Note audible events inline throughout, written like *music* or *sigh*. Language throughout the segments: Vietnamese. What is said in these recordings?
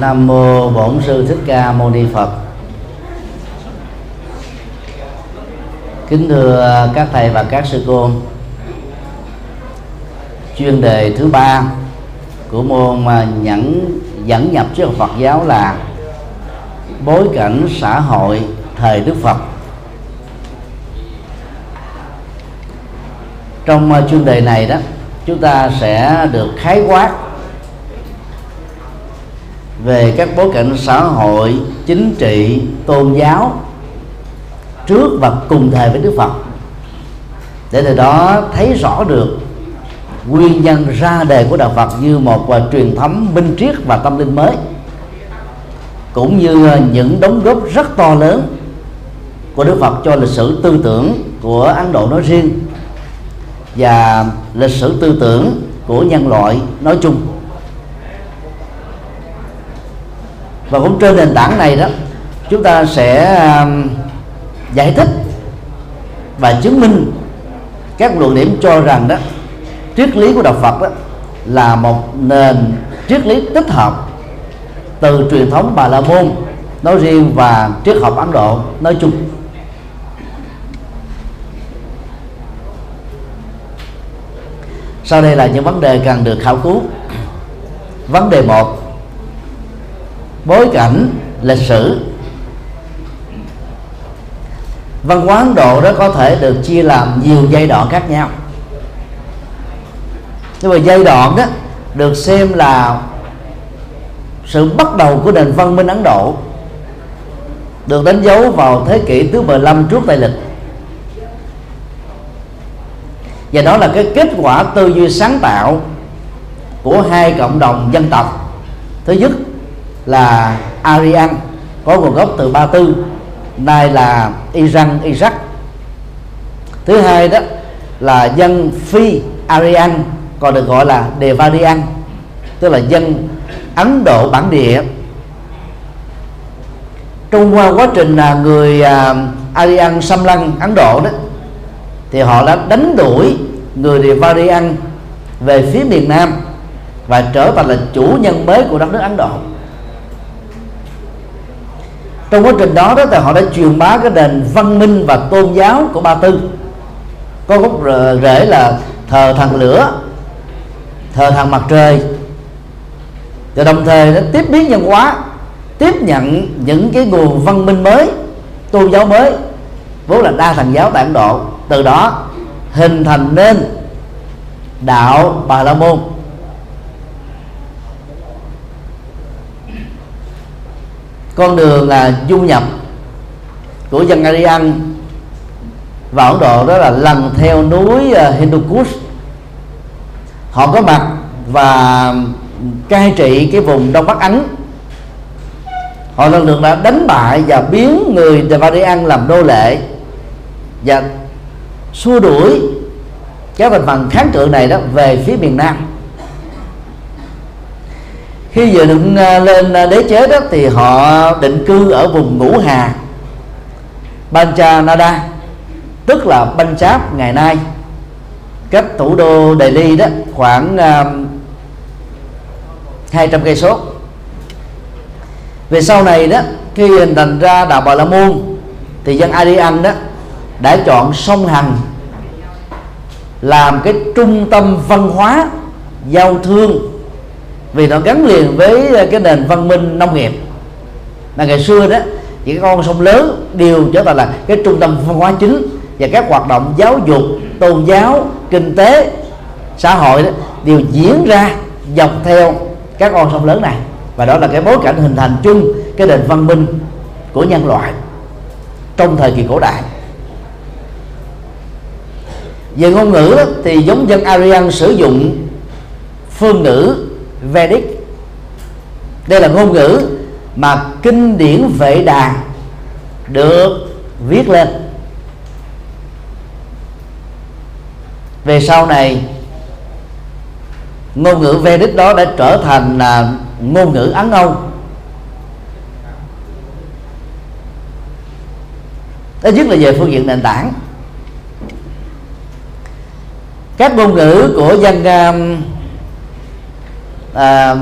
Nam mô Bổn sư Thích Ca Mâu Ni Phật. Kính thưa các thầy và các sư cô. Chuyên đề thứ ba của môn nhẫn dẫn nhập triết Phật giáo là bối cảnh xã hội thời Đức Phật. Trong chuyên đề này đó, chúng ta sẽ được khái quát về các bối cảnh xã hội chính trị tôn giáo trước và cùng thời với đức phật. Để từ đó thấy rõ được nguyên nhân ra đề của đạo phật như một uh, truyền thống minh triết và tâm linh mới cũng như uh, những đóng góp rất to lớn của đức phật cho lịch sử tư tưởng của ấn độ nói riêng và lịch sử tư tưởng của nhân loại nói chung. Và cũng trên nền tảng này đó, chúng ta sẽ um, giải thích và chứng minh các luận điểm cho rằng đó, triết lý của đạo Phật đó là một nền triết lý tích hợp từ truyền thống Bà La Môn, nói riêng và triết học Ấn Độ nói chung. Sau đây là những vấn đề cần được khảo cứu. Vấn đề một bối cảnh, lịch sử. Văn hóa Ấn Độ đó có thể được chia làm nhiều giai đoạn khác nhau. Nhưng mà giai đoạn đó được xem là sự bắt đầu của nền văn minh Ấn Độ, được đánh dấu vào thế kỷ thứ 15 trước Tây lịch. Và đó là cái kết quả tư duy sáng tạo của hai cộng đồng dân tộc. Thứ nhất là Arian, có nguồn gốc từ Ba Tư, nay là Iran, Iraq. Thứ hai đó là dân phi Arian, còn được gọi là Devarian, tức là dân Ấn Độ bản địa. Trong qua quá trình là người à, Arian xâm lăng Ấn Độ đó, thì họ đã đánh đuổi người Devarian về phía miền Nam và trở thành là chủ nhân mới của đất nước Ấn Độ trong quá trình đó đó thì họ đã truyền bá cái nền văn minh và tôn giáo của ba tư. Có gốc rễ là thờ thần lửa, thờ thần mặt trời. Và đồng thời nó tiếp biến nhân hóa, tiếp nhận những cái nguồn văn minh mới, tôn giáo mới, vốn là đa thần giáo tại Ấn Độ. Từ đó hình thành nên đạo Bà La Môn. Con đường là du nhập của dân Aryan và Ấn Độ, đó là lần theo núi ờ, Hindu Kush họ có mặt và cai trị cái vùng Đông Bắc Ấn họ lần lượt đã đánh bại và biến người Devarian làm nô lệ và xua đuổi các thành phần kháng cự này đó về phía miền Nam khi vừa định à, lên à, đế chế đó thì họ định cư ở vùng ngũ hà Panchanada tức là Punjab ngày nay. Cách thủ đô Delhi đó khoảng à, um, 200 cây số. Về sau này đó khi hình thành ra đạo Bà La Môn thì dân Aryan đó đã chọn sông Hằng làm cái trung tâm văn hóa giao thương vì nó gắn liền với ờ, cái nền văn minh nông nghiệp. Là ngày xưa đó những con sông lớn đều trở thành là cái trung tâm văn hóa chính và các hoạt động giáo dục tôn giáo kinh tế xã hội đó đều diễn ra dọc theo các con sông lớn này. Và đó là cái bối cảnh hình thành chung cái nền văn minh của nhân loại trong thời kỳ cổ đại. Về ngôn ngữ đó, thì giống dân Aryan sử dụng phương ngữ Vedic. Đây là ngôn ngữ mà kinh điển vệ đà được viết lên. Về sau này, ngôn ngữ Vedic đó đã trở thành là ngôn ngữ Ấn Âu đó nhất là về phương diện nền tảng. Các ngôn ngữ của dân à, à,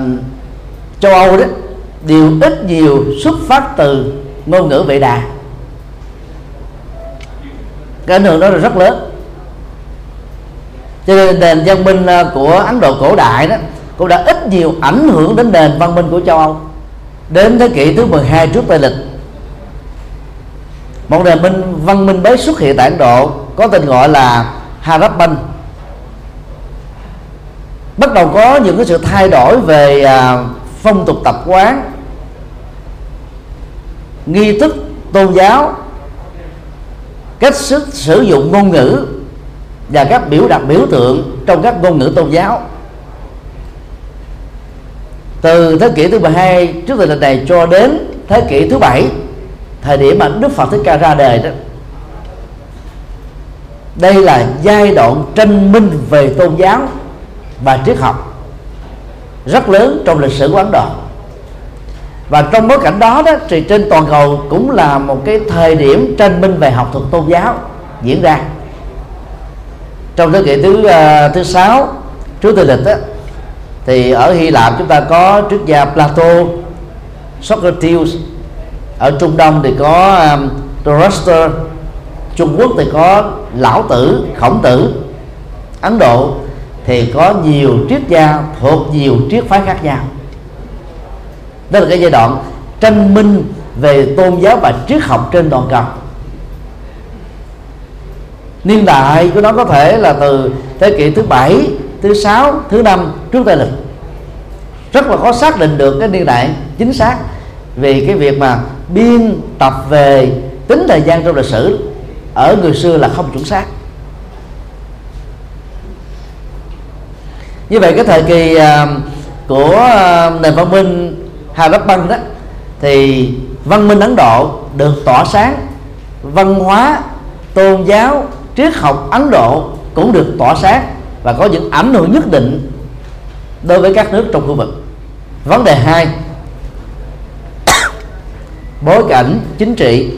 châu Âu đó đều ít nhiều xuất phát từ ngôn ngữ vệ đà. Cái ảnh hưởng đó là rất lớn. Cho nên nền văn minh à, của ấn độ cổ đại đó cũng đã ít nhiều ảnh hưởng đến nền văn minh của châu âu. Đến thế kỷ thứ 12 trước tây lịch một nền minh văn minh mới xuất hiện tại ấn độ có tên gọi là harappan bắt đầu có những cái sự thay đổi về à, phong tục tập quán nghi thức tôn giáo cách sức sử dụng ngôn ngữ và các biểu đạt biểu tượng trong các ngôn ngữ tôn giáo. Từ thế kỷ thứ 12 trước thời đại này cho đến thế kỷ thứ bảy thời điểm mà Đức Phật Thích Ca ra đời đó đây là giai đoạn tranh minh về tôn giáo và triết học rất lớn trong lịch sử của Ấn Độ. Và trong bối cảnh đó đó thì trên toàn cầu cũng là một cái thời điểm tranh minh về học thuật tôn giáo diễn ra. Trong thế kỷ thứ uh, thứ sáu trước tây lịch đó, thì ở Hy Lạp chúng ta có triết gia Plato Socrates ở Trung Đông thì có um, Zoroaster Trung Quốc thì có Lão Tử Khổng Tử Ấn Độ thì có nhiều triết gia thuộc nhiều triết phái khác nhau. Đó là cái giai đoạn tranh minh về tôn giáo và triết học trên toàn cầu. Niên đại của nó có thể là từ thế kỷ thứ bảy, thứ sáu, thứ năm trước tây lịch. Rất là khó xác định được cái niên đại chính xác vì cái việc mà biên tập về tính thời gian trong lịch sử ở người xưa là không chuẩn xác. Như vậy cái thời kỳ uh, của uh, nền văn minh Harappan đó thì văn minh Ấn Độ được tỏa sáng. Văn hóa tôn giáo triết học Ấn Độ cũng được tỏa sáng và có những ảnh hưởng nhất định đối với các nước trong khu vực. Vấn đề hai *coughs* bối cảnh chính trị.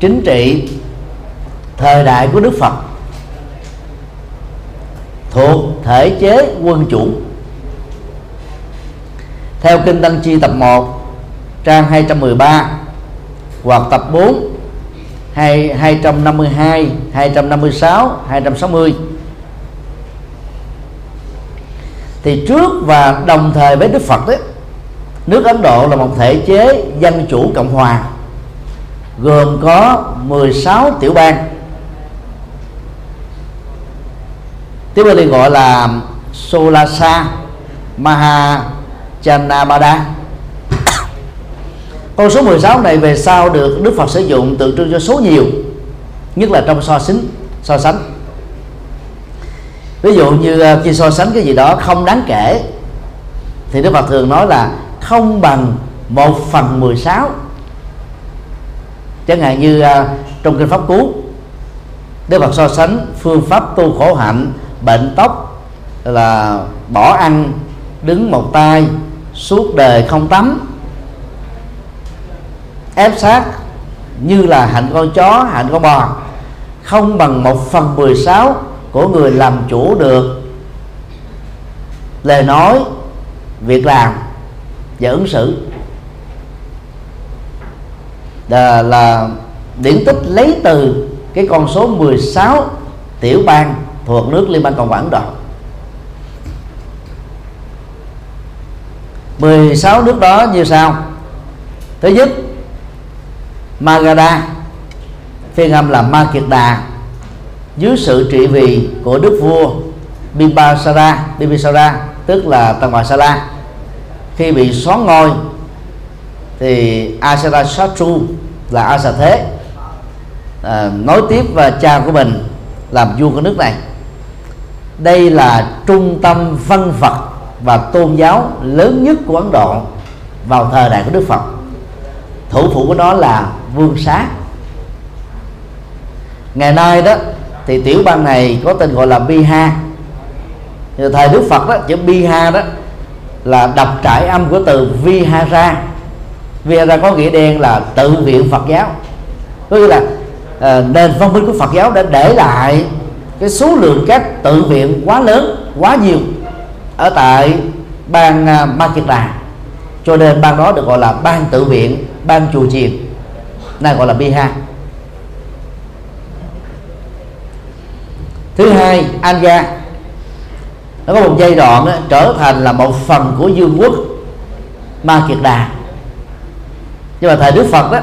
Chính trị thời đại của Đức Phật thuộc thể chế quân chủ. Theo kinh Tăng Chi tập 1 trang 213 hoặc tập 4 2, 252, 256, 260 thì trước và đồng thời với Đức Phật đấy nước Ấn Độ là một thể chế dân chủ cộng hòa gồm có 16 tiểu bang. Tiếng Bali gọi là Solasa Mahachanabada *coughs* con số 16 này về sau được Đức Phật sử dụng tượng trưng cho số nhiều nhất là trong so sánh so sánh. Ví dụ như ờ, khi so sánh cái gì đó không đáng kể thì Đức Phật thường nói là không bằng một phần 16 chẳng hạn như uh, trong kinh pháp cú Đức Phật so sánh phương pháp tu khổ hạnh bệnh tóc là bỏ ăn đứng một tay suốt đời không tắm. Ép sát như là hạnh con chó hạnh con bò. Không bằng một phần 16 của người làm chủ được. Lời nói việc làm và ứng xử. Là, là điển tích lấy từ cái con số 16 tiểu bang thuộc nước Liên bang Cộng hòa Ấn Độ. 16 nước đó như sau. Thứ nhất Magadha phiên âm là Ma Kiệt Đà dưới sự trị vì của đức vua Bimbisara Bimbisara tức là Tăng Bà Sa La. Khi bị xóa ngôi thì Asara Satru là Asa Thế à, nối tiếp và cha của mình làm vua của nước này đây là trung tâm văn vật và tôn giáo lớn nhất của Ấn Độ vào thời đại của Đức Phật. Thủ phủ của nó là Vương Xá. Ngày nay đó thì tiểu bang này có tên gọi là Bihar thì thời Đức Phật đó chữ Bihar đó là đọc trải âm của từ Vihara. Vihara có nghĩa đen là tự viện Phật giáo. Có nghĩa là à, nền văn minh của Phật giáo đã để lại cái số lượng các tự viện quá lớn quá nhiều ở tại bang à, Ma Kiệt Đà cho nên bang đó được gọi là bang tự viện bang chùa chiền nay gọi là Bihar thứ hai Anja nó có một giai đoạn đó, trở thành là một phần của dương quốc Ma Kiệt Đà nhưng mà thời Đức Phật đó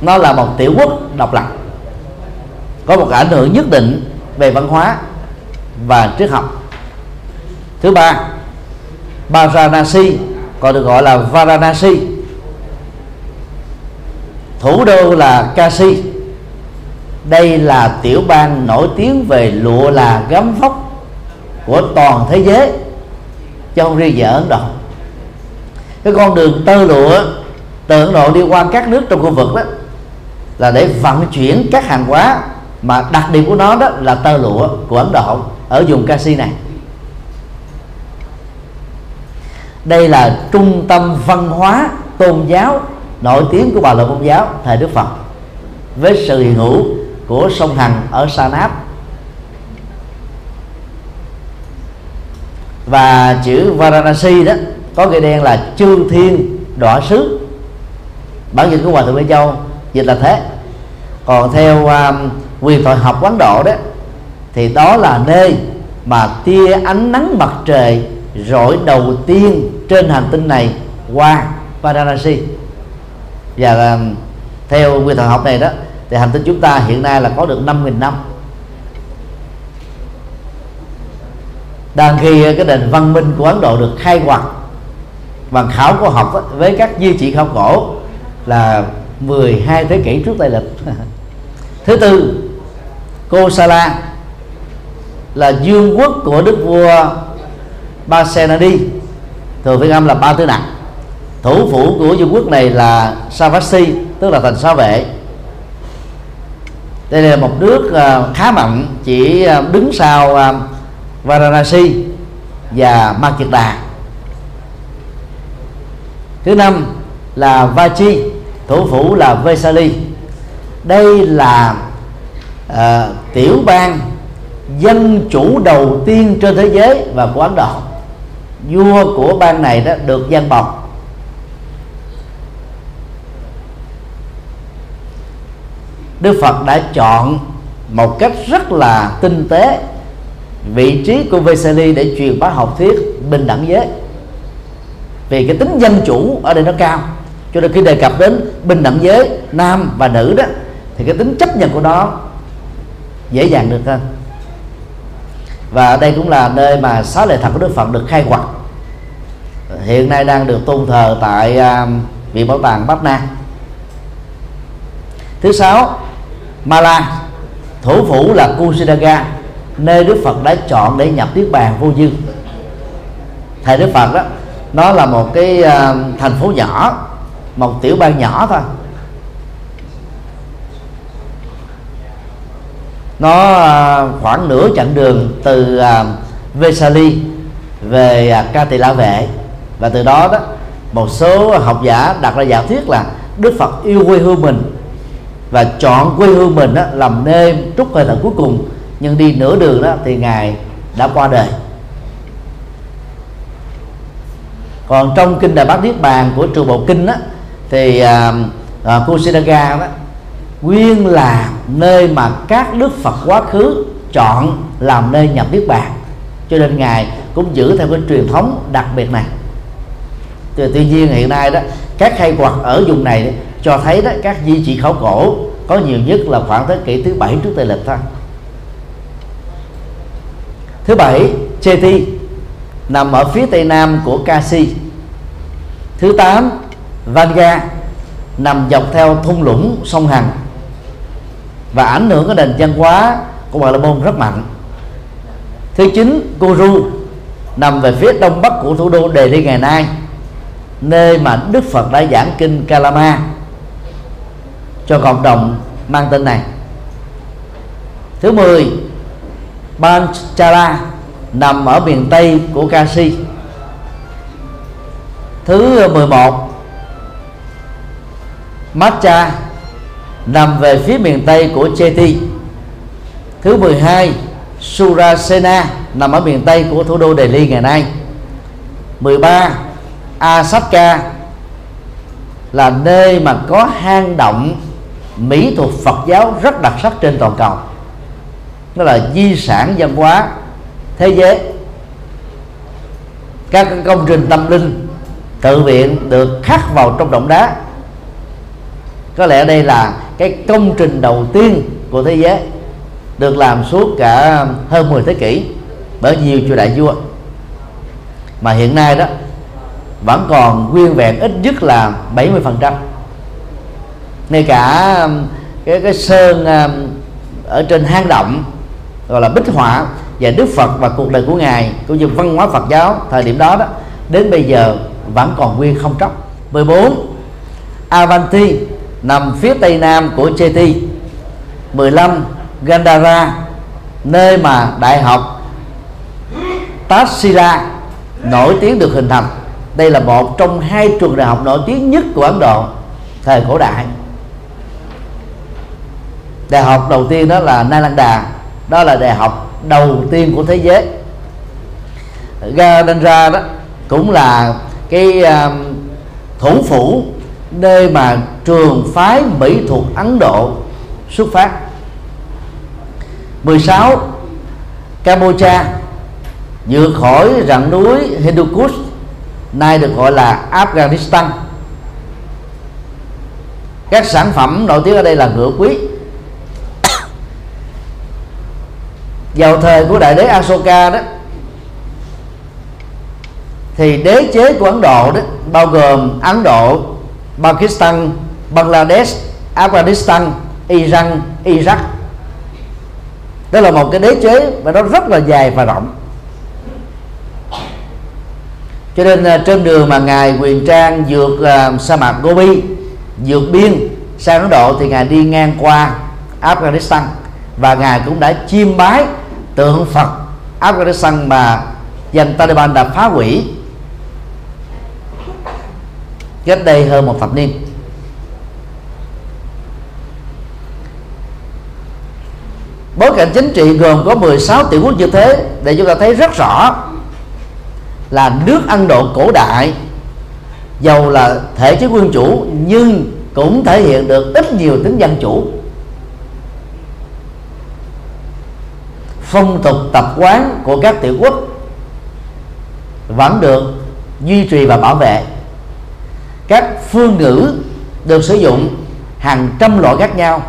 nó là một tiểu quốc độc lập. Có một ảnh hưởng nhất định về văn hóa và triết học. Thứ ba, Varanasi còn được gọi là Varanasi. Thủ đô là Kashi đây là tiểu bang nổi tiếng về lụa là gấm vóc của toàn thế giới, chứ không riêng về Ấn Độ. Cái con đường tơ lụa từ Ấn Độ đi qua các nước trong khu vực đó là để vận chuyển các hàng hóa mà đặc điểm của nó đó là tơ lụa của Ấn Độ ở vùng Kashi này. Đây là trung tâm văn hóa, tôn giáo nổi tiếng của bà la môn giáo thời Đức Phật, với sự hiện hữu của sông Hằng ở Sa Náp. Và chữ Varanasi đó có cái đen là chư thiên đọa sứ. Bản dịch của hòa thượng Minh Châu dịch là thế còn theo um, quyền thoại học Ấn Độ đó thì đó là nơi mà tia ánh nắng mặt trời rọi đầu tiên trên hành tinh này qua Varanasi. Và um, theo quyền thoại học này đó thì hành tinh chúng ta hiện nay là có được 5.000 năm. Đang khi cái nền văn minh của Ấn Độ được khai quật bằng khảo cổ học với các di chỉ khảo cổ là 12 thế kỷ trước Tây lịch. *laughs* Thứ tư Kosala là dương quốc của đức vua Basenadi, thường phiên âm là ba Tư nặng thủ phủ của vương quốc này là Savasi tức là thành sa vệ. Đây là một nước à, khá mạnh, chỉ à, đứng sau à, Varanasi và Makeda thứ năm là Vachi thủ phủ là Vesali. Đây là uh, tiểu bang dân chủ đầu tiên trên thế giới và của Ấn Độ. Vua của bang này đó được dân bọc. Đức Phật đã chọn một cách rất là tinh tế vị trí của Vesali để truyền bá học thuyết bình đẳng giới. Vì cái tính dân chủ ở đây nó cao cho nên khi đề cập đến bình đẳng giới nam và nữ đó thì cái tính chấp nhận của nó dễ dàng được hơn. Và đây cũng là nơi mà sáu lệ thật của Đức Phật được khai quật. Hiện nay đang được tôn thờ tại uh, viện bảo tàng Bắc Nam thứ sáu Mala thủ phủ là Kusidaga nơi Đức Phật đã chọn để nhập niết bàn vô dư thầy Đức Phật đó nó là một cái uh, thành phố nhỏ một tiểu bang nhỏ thôi. Nó à, khoảng nửa chặng đường từ à, Vesali về à, Ca Tỳ La Vệ và từ đó đó một số học giả đặt ra giả thuyết là Đức Phật yêu quê hương mình và chọn quê hương mình đó làm nơi trút hơi thở cuối cùng. Nhưng đi nửa đường đó thì ngài đã qua đời. Còn trong kinh đại bát niết bàn của trường bộ kinh đó, thì à, à, Kusinaga đó nguyên là nơi mà các đức Phật quá khứ chọn làm nơi nhập niết bàn. Cho nên ngài cũng giữ theo cái truyền thống đặc biệt này. Tuy nhiên hiện nay đó các khai quật ở vùng này cho thấy đó các di chỉ khảo cổ có nhiều nhất là khoảng thế kỷ thứ bảy trước tây lịch thôi. Thứ bảy Cheti nằm ở phía tây nam của Kashi thứ tám Vanga nằm dọc theo thung lũng sông Hằng và ảnh hưởng cái nền văn hóa của Bà La Môn rất mạnh. Thứ chín Guru nằm về phía đông bắc của thủ đô Đề Ly ngày nay, nơi mà Đức Phật đã giảng kinh Kalama cho cộng đồng mang tên này. Thứ 10 Panchala nằm ở miền tây của Kashi. Thứ 11 Matcha nằm về phía miền tây của Cheti. Thứ 12 Surasena nằm ở miền tây của thủ đô Delhi ngày nay. 13 Asaka là nơi mà có hang động mỹ thuật Phật giáo rất đặc sắc trên toàn cầu. Đó là di sản văn hóa thế giới. Các công trình tâm linh tự viện được khắc vào trong động đá có lẽ đây là cái công trình đầu tiên của thế giới được làm suốt cả hơn 10 thế kỷ bởi nhiều chùa đại vua. Mà hiện nay đó, vẫn còn nguyên vẹn ít nhất là 70 phần trăm. Ngay cả um, cái cái sơn um, ở trên hang động gọi là bích họa về Đức Phật và cuộc đời của ngài cũng như văn hóa Phật giáo thời điểm đó đó, đến bây giờ vẫn còn nguyên không tróc 14 Avanti nằm phía tây nam của Cheti 15 Gandhara nơi mà đại học Taxila nổi tiếng được hình thành. Đây là một trong hai trường đại học nổi tiếng nhất của Ấn Độ thời cổ đại. Đại học đầu tiên đó là Nalanda đó là đại học đầu tiên của thế giới. Gandhara đó cũng là cái uh, thủ phủ nơi mà trường phái mỹ thuật Ấn Độ xuất phát. 16 Campuchia vượt khỏi rặng núi Hindu Kush nay được gọi là Afghanistan. Các sản phẩm nổi tiếng ở đây là ngựa quý. Vào thời của đại đế Asoka đó thì đế chế của Ấn Độ đó bao gồm Ấn Độ, Pakistan, Bangladesh, Afghanistan, Iran, Iraq. Đó là một cái đế chế và nó rất là dài và rộng. Cho nên à, trên đường mà ngài quyền trang vượt uh, sa mạc Gobi vượt biên sang Ấn Độ thì ngài đi ngang qua Afghanistan và ngài cũng đã chiêm bái tượng Phật Afghanistan mà dân Taliban đã phá hủy cách đây hơn một thập niên. Bối cảnh chính trị gồm có 16 tiểu quốc như thế để chúng ta thấy rất rõ là nước Ấn Độ cổ đại, giàu là thể chế quân chủ, nhưng cũng thể hiện được ít nhiều tính dân chủ. Phong tục tập quán của các tiểu quốc vẫn được duy trì và bảo vệ. Các phương ngữ được sử dụng hàng trăm loại khác nhau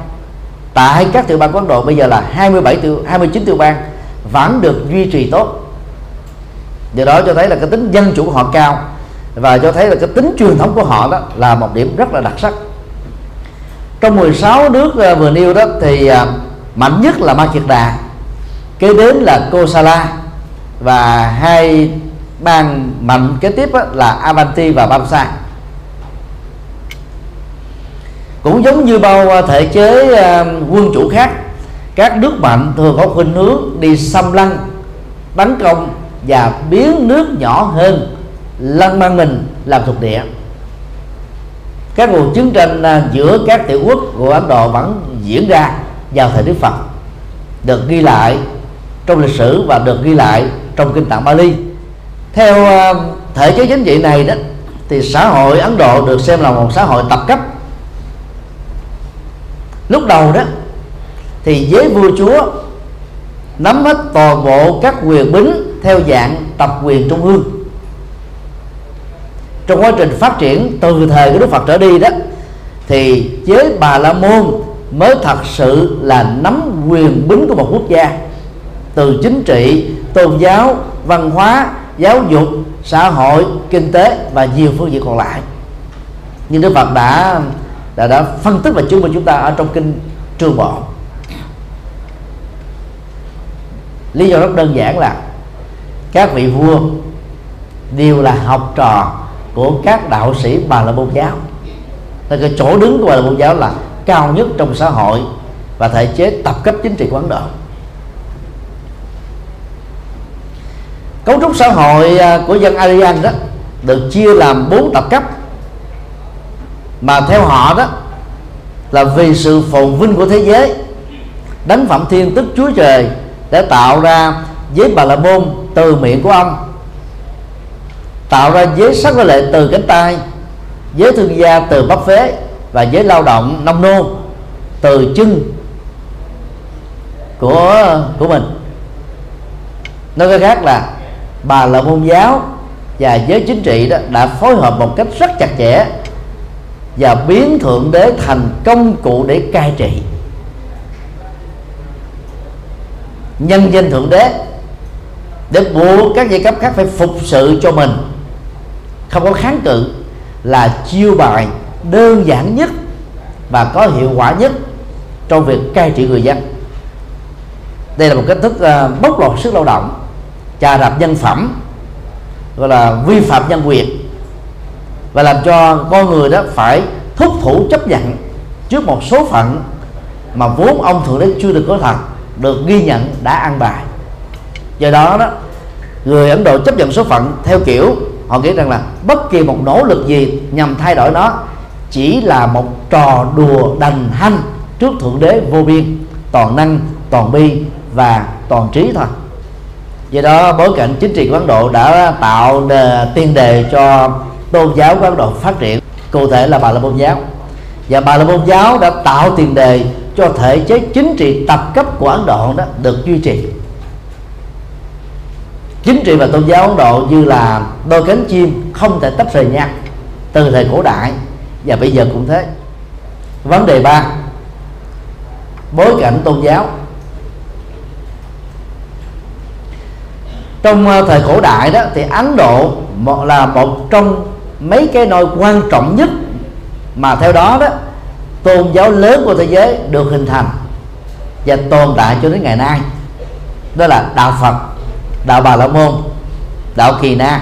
tại các tiểu bang của Ấn Độ bây giờ là 27 tiểu 29 tiểu bang vẫn được duy trì tốt. Điều đó cho thấy là cái tính dân chủ của họ cao và cho thấy là cái tính truyền thống của họ đó là một điểm rất là đặc sắc. Trong 16 nước ờ, vừa nêu đó thì ờ, mạnh nhất là Ma Kiệt Đà, kế đến là Kosala và hai bang mạnh kế tiếp là Avanti và Bamsa cũng giống như bao à, thể chế à, quân chủ khác, các nước mạnh thường có khuynh hướng đi xâm lăng, tấn công và biến nước nhỏ hơn lăn mang mình làm thuộc địa. Các cuộc chiến tranh à, giữa các tiểu quốc của Ấn Độ vẫn diễn ra vào thời Đức Phật, được ghi lại trong lịch sử và được ghi lại trong kinh tạng Bali. Theo thể chế chính trị này đó, thì xã hội Ấn Độ được xem là một xã hội tập cấp lúc đầu đó, thì giới vua chúa nắm hết toàn bộ các quyền bính theo dạng tập quyền trung ương. Trong quá trình phát triển từ thời của Đức Phật trở đi đó, thì giới Bà La Môn mới thật sự là nắm quyền bính của một quốc gia, từ chính trị, tôn giáo, văn hóa, giáo dục, xã hội, kinh tế và nhiều phương diện còn lại. Nhưng Đức Phật đã đã, đã phân tích và chứng minh chúng ta ở trong kinh trường bộ lý do rất đơn giản là các vị vua đều là học trò của các đạo sĩ bà la môn giáo. Thì cái chỗ đứng của bà la môn giáo là cao nhất trong xã hội và thể chế tập cấp chính trị của ấn độ. Cấu trúc xã hội à, của dân Aryan đó được chia làm bốn tập cấp mà theo họ đó, là vì sự phồn vinh của thế giới đánh phạm thiên tức chúa trời để tạo ra giới bà la môn từ miệng của ông, tạo ra giới sắc với lệ từ cánh tay, giới thương gia từ bắp phế và giới lao động nông nô từ chân của của mình. Nói cách khác là bà là môn giáo và giới chính trị đó đã phối hợp một cách rất chặt chẽ và biến thượng đế thành công cụ để cai trị. Nhân danh thượng đế để buộc các giai cấp khác phải phục sự cho mình. Không có kháng cự là chiêu bài đơn giản nhất và có hiệu quả nhất trong việc cai trị người dân. Đây là một cách thức à, bóc lột sức lao động trà đạp nhân phẩm, gọi là vi phạm nhân quyền và làm cho con người đó phải thúc thủ chấp nhận trước một số phận mà vốn ông thượng đế chưa được có thật được ghi nhận đã ăn bài. Do đó đó người ấn độ chấp nhận số phận theo kiểu họ nghĩ rằng là bất kỳ một nỗ lực gì nhằm thay đổi nó chỉ là một trò đùa đành hanh trước thượng đế vô biên toàn năng toàn bi và toàn trí thôi. Do đó bối cảnh chính trị của ấn độ đã tạo đề, tiên đề cho tôn giáo của ấn độ phát triển. Cụ thể là bà la môn giáo. Và bà la môn giáo đã tạo tiền đề cho thể chế chính trị tập cấp của ấn độ đó được duy trì. Chính trị và tôn giáo ấn độ như là đôi cánh chim không thể tách rời nhau từ thời cổ đại và bây giờ cũng thế. Vấn đề ba, bối cảnh tôn giáo. Trong ờ, thời cổ đại đó thì Ấn Độ là một trong mấy cái nôi quan trọng nhất mà theo đó đó tôn giáo lớn của thế giới được hình thành và tồn tại cho đến ngày nay. Đó là đạo Phật đạo Bà La Môn đạo Kỳ Na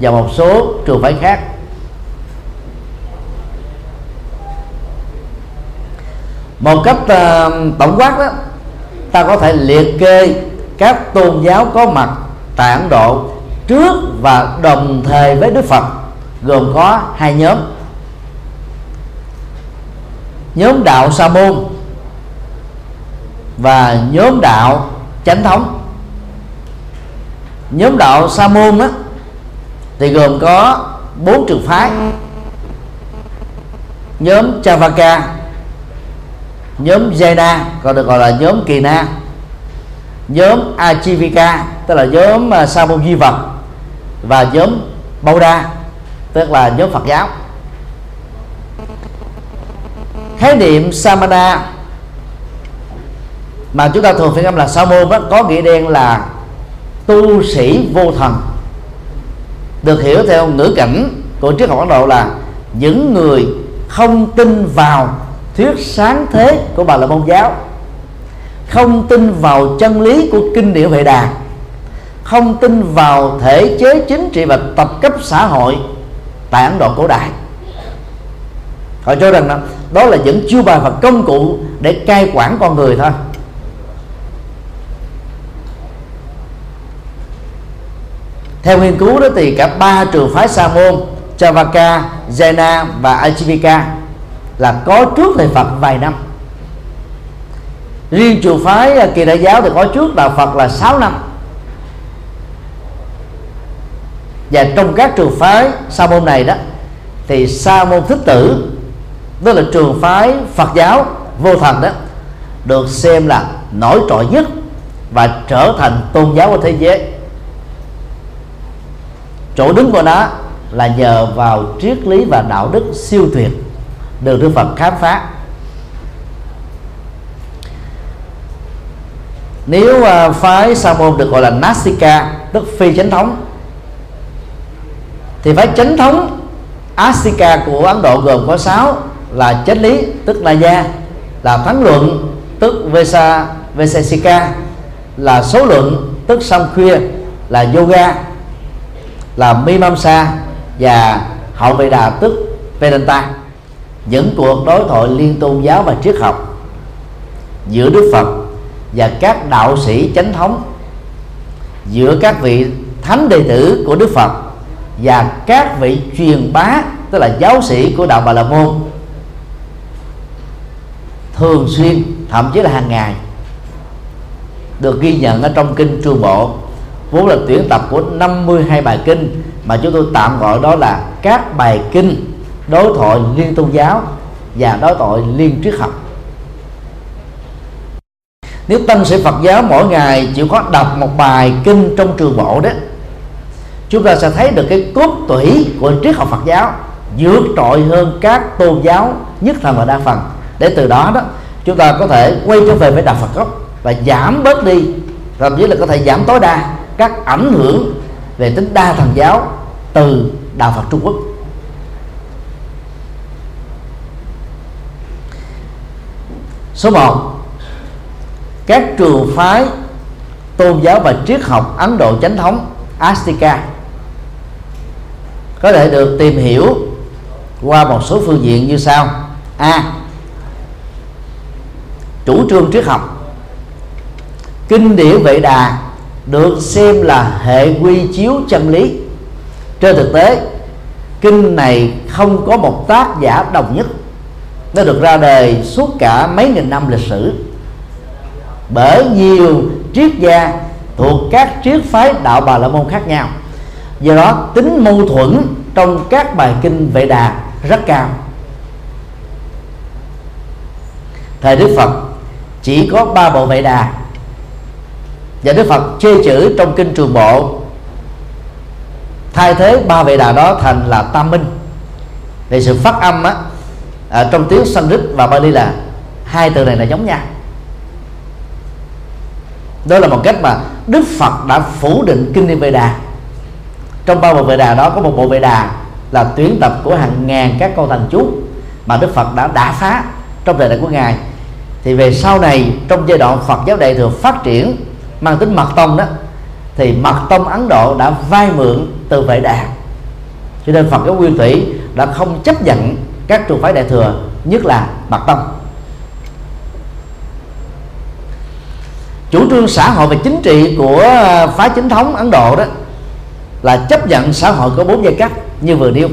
và một số trường phái khác. Một cách uh, tổng quát đó ta có thể liệt kê các tôn giáo có mặt tại Ấn Độ trước và đồng thời với Đức Phật gồm có hai nhóm. Nhóm đạo Sa môn và nhóm đạo chánh thống. Nhóm đạo Sa môn á, thì gồm có bốn trường phái. Nhóm Chavaka, nhóm Jaina còn được gọi là nhóm Kỳ Na nhóm Ajivika, tức là nhóm à, sa môn duy vật và nhóm Bauda tức là nhóm Phật giáo. Khái niệm Samana mà chúng ta thường phiên âm là sa môn đó có nghĩa đen là tu sĩ vô thần. Được hiểu theo ngữ cảnh của triết học Ấn Độ là những người không tin vào thuyết sáng thế của bà la môn giáo, không tin vào chân lý của kinh điển vệ đà, không tin vào thể chế chính trị và tập cấp xã hội tại ấn độ cổ đại. Họ cho rằng đó, đó là những chiêu bài và công cụ để cai quản con người thôi. Theo nghiên cứu đó thì cả ba trường phái sa môn Chavaka, Jaina và Ajivika là có trước thầy Phật vài năm. Riêng trường phái kỳ đại giáo thì có trước đạo Phật là 6 năm. Và trong các trường phái sa môn này đó thì sa môn thích tử đó là trường phái Phật giáo vô thần đó được xem là nổi trội nhất và trở thành tôn giáo của thế giới. Chỗ đứng của nó là nhờ vào triết lý và đạo đức siêu tuyệt được Đức Phật khám phá. Nếu uh, phái sa môn được gọi là Nasika tức phi chánh thống thì phái chánh thống, Asika của Ấn Độ gồm có 6 là chánh lý, tức là gia, là thắng luận, tức Vesa, Vesesika, là số luận, tức Samkhya là yoga, là Mimamsa và hậu vệ đà, tức Vedanta. Những cuộc đối thoại liên tôn giáo và triết học giữa Đức Phật và các đạo sĩ chánh thống, giữa các vị thánh đệ tử của Đức Phật và các vị truyền bá, tức là giáo sĩ của đạo Bà La Môn, thường xuyên, thậm chí là hàng ngày, được ghi nhận ở trong kinh trường bộ. Vốn là tuyển tập của 52 bài kinh mà chúng tôi tạm gọi đó là các bài kinh đối thoại liên tôn giáo và đối thoại liên triết học. Nếu tăng sĩ Phật giáo mỗi ngày chỉ có đọc một bài kinh trong trường bộ đó chúng ta sẽ thấy được cái cốt tủy của triết học Phật giáo vượt trội hơn các tôn giáo, nhất thần và đa phần. Để từ đó đó, chúng ta có thể quay trở về với đạo Phật gốc và giảm bớt đi, thậm chí là có thể giảm tối đa các ảnh hưởng về tính đa thần giáo từ đạo Phật Trung Quốc. Số 1 các trường phái tôn giáo và triết học Ấn Độ chánh thống Astika có thể được tìm hiểu qua một số phương diện như sau. A. Chủ trương triết học. Kinh điển vệ đà được xem là hệ quy chiếu chân lý. Trên thực tế, kinh này không có một tác giả đồng nhất. Nó được ra đời suốt cả mấy nghìn năm lịch sử. Bởi nhiều triết gia thuộc các triết phái đạo bà la môn khác nhau do đó, tính mâu thuẫn trong các bài kinh vệ đà rất cao. Thời đức phật chỉ có ba bộ vệ đà. Và đức phật chê chữ trong kinh trường bộ. Thay thế ba vệ đà đó thành là tam minh. Về sự phát âm á, ở trong tiếng Sanskrit và Bali là hai từ này là giống nhau. Đó là một cách mà Đức Phật đã phủ định kinh Niệm Đà trong ba bộ Vệ Đà đó có một bộ Vệ Đà là tuyến tập của hàng ngàn các câu thần chú mà Đức Phật đã đả phá trong thời đại của ngài. Thì về sau này, trong giai đoạn Phật giáo đại thừa phát triển, mang tính mật tông đó, thì mật tông Ấn Độ đã vay mượn từ Vệ Đà. Cho nên Phật giáo Nguyên Thủy đã không chấp nhận các trường phái đại thừa, nhất là mật tông. Chủ trương xã hội và chính trị của à, phái chính thống Ấn Độ đó là chấp nhận xã hội có bốn giai cấp như vừa nêu.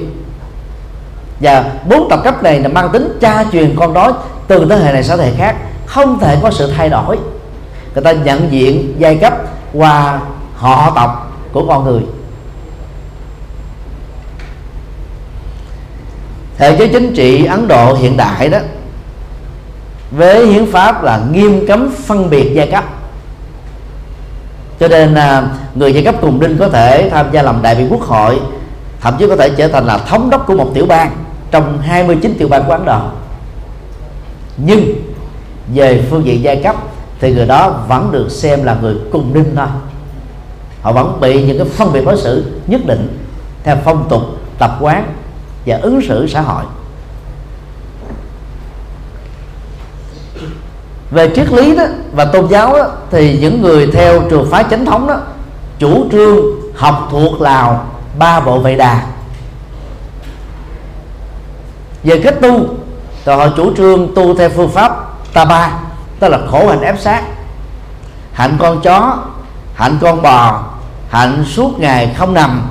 Và bốn tập cấp này là mang tính cha truyền con đó từ thế hệ này sang thế hệ khác, không thể có sự thay đổi. Người ta nhận diện giai cấp qua họ tộc của con người. Hệ chế chính trị Ấn Độ hiện đại đó, với hiến pháp là nghiêm cấm phân biệt giai cấp cho nên à, người giai cấp cùng đinh có thể tham gia làm đại biểu quốc hội, thậm chí có thể trở thành là thống đốc của một tiểu bang trong 29 tiểu bang của Ấn Độ nhưng, về phương diện giai cấp thì người đó vẫn được xem là người cùng đinh thôi. Họ vẫn bị những cái phân biệt đối xử nhất định theo phong tục, tập quán và ứng xử xã hội. Về triết lý đó và tôn giáo đó, thì những người theo trường phái chính thống đó chủ trương học thuộc lào ba bộ vệ đà. Về cách tu thì họ chủ trương tu theo phương pháp ta ba tức là khổ hạnh ép sát hạnh con chó hạnh con bò hạnh suốt ngày không nằm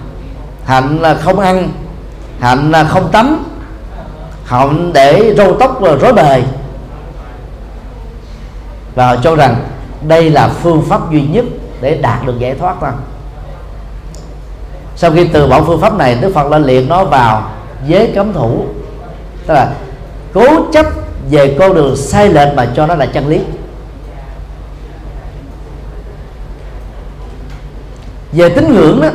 hạnh là không ăn hạnh là không tắm. Hạnh để râu tóc rối bời và họ cho rằng đây là phương pháp duy nhất để đạt được giải thoát thôi sau khi từ bỏ phương pháp này, đức phật lên liệt nó vào giới cấm thủ. Tức là cố chấp về con đường sai lệch mà cho nó là chân lý. Về tín ngưỡng đó,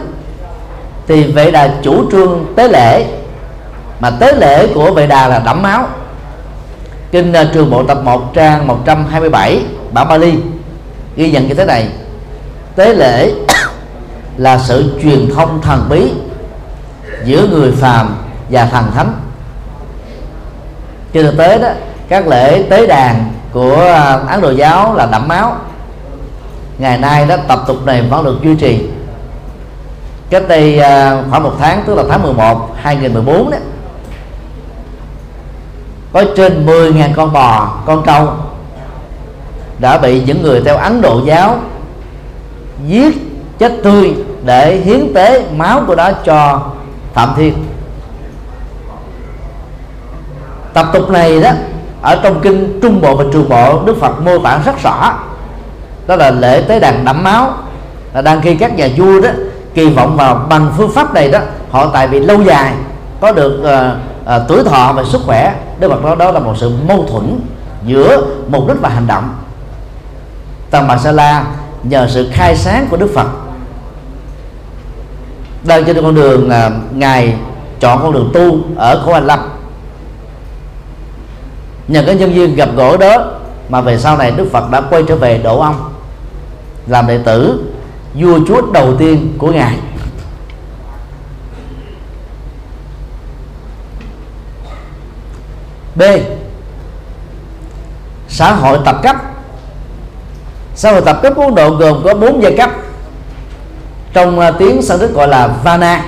thì vệ đà chủ trương tế lễ. Mà tế lễ của vệ đà là đẫm máu kinh ờ, trường bộ tập 1 trang 127 bản Bali ghi nhận như thế này. Tế lễ *coughs* là sự truyền thông thần bí giữa người phàm và thần thánh. Trên thực tế đó, các lễ tế đàn của ờ, ấn độ giáo là đẫm máu. Ngày nay đó, tập tục này vẫn được duy trì. Cách đây ờ, khoảng một tháng, tức là tháng 11 2014 đó có trên 10.000 con bò con trâu đã bị những người theo Ấn Độ giáo giết chết tươi để hiến tế máu của đó cho Phạm Thiên. Tập tục này đó ở trong kinh Trung Bộ và Trường Bộ Đức Phật mô tả rất rõ. Đó là lễ tế đàn đẫm máu. Là đang khi các nhà vua đó kỳ vọng vào bằng phương pháp này đó họ tại vì lâu dài có được uh, à, tuổi thọ và sức khỏe đức phật nói đó là một sự mâu thuẫn giữa mục đích và hành động. Tăng bà sa la nhờ sự khai sáng của đức phật đang trên con đường à, ngài chọn con đường tu ở khổ hành lâm. Nhờ cái nhân viên gặp gỡ đó mà về sau này đức phật đã quay trở về đổ ông làm đệ tử vua chúa đầu tiên của ngài. B. Xã hội tập cấp. Xã hội tập cấp của Ấn Độ gồm có bốn giai cấp. Trong à, tiếng Sanskrit gọi là Vana.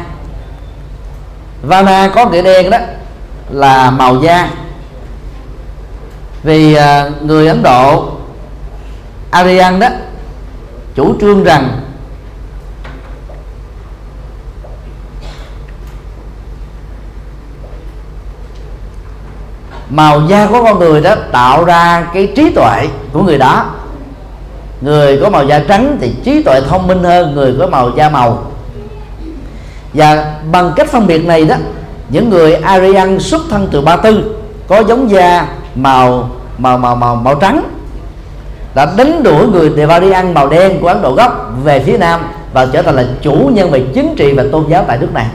Vana có nghĩa đen đó, là màu da. Vì à, người Ấn Độ Aryan đó, chủ trương rằng màu da của con người đó tạo ra cái trí tuệ của người đó. Người có màu da trắng thì trí tuệ thông minh hơn người có màu da màu. Và bằng cách phân biệt này đó, những người Aryan xuất thân từ Ba Tư có giống da màu màu màu màu màu trắng, đã đánh đuổi người Devarian màu đen của Ấn Độ gốc về phía Nam và trở thành là chủ nhân về chính trị và tôn giáo tại nước này.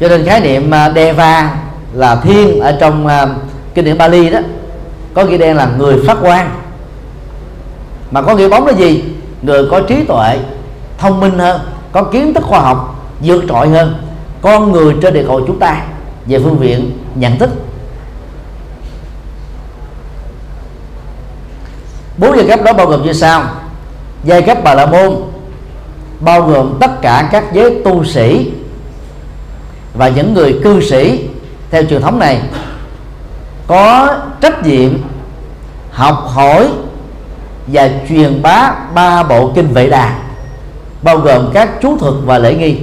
Cho nên khái niệm à, Deva là thiên ở trong uh, kinh điển Bali đó có nghĩa đen là người phát quang. Mà có nghĩa bóng là gì? Người có trí tuệ thông minh hơn có kiến thức khoa học vượt trội hơn. Con người trên địa cầu chúng ta về phương diện nhận thức. Bốn giai cấp đó bao gồm như sau. Giai cấp bà la môn bao gồm tất cả các giới tu sĩ và những người cư sĩ, theo truyền thống này, có trách nhiệm học hỏi và truyền bá ba bộ kinh vệ đà, bao gồm các chú thuật và lễ nghi.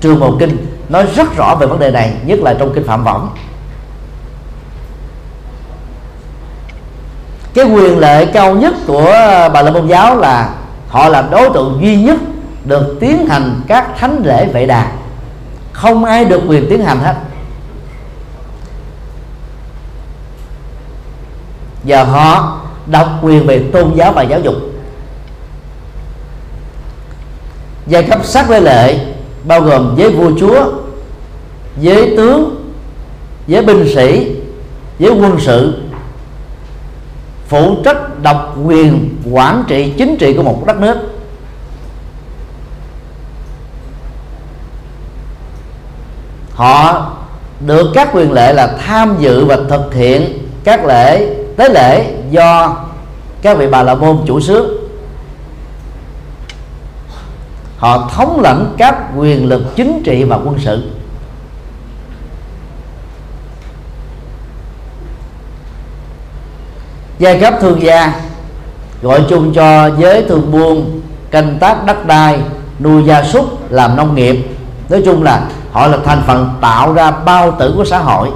Trường bộ kinh nói rất rõ về vấn đề này, nhất là trong kinh phạm võng. Cái quyền lệ cao nhất của bà la môn giáo là họ là đối tượng duy nhất được tiến hành các thánh lễ vệ đà không ai được quyền tiến hành hết. Và họ độc quyền về tôn giáo và giáo dục. Giai cấp sát với lệ bao gồm với vua chúa với tướng với binh sĩ với quân sự, phụ trách độc quyền quản trị chính trị của một đất nước. Họ được các quyền lệ là tham dự và thực hiện các lễ, tế lễ do các vị bà la môn chủ xứ họ thống lãnh các quyền lực chính trị và quân sự. Giai cấp thương gia, gọi chung cho giới thương buôn, canh tác đất đai, nuôi gia súc, làm nông nghiệp. Nói chung là họ là thành phần tạo ra bao tử của xã hội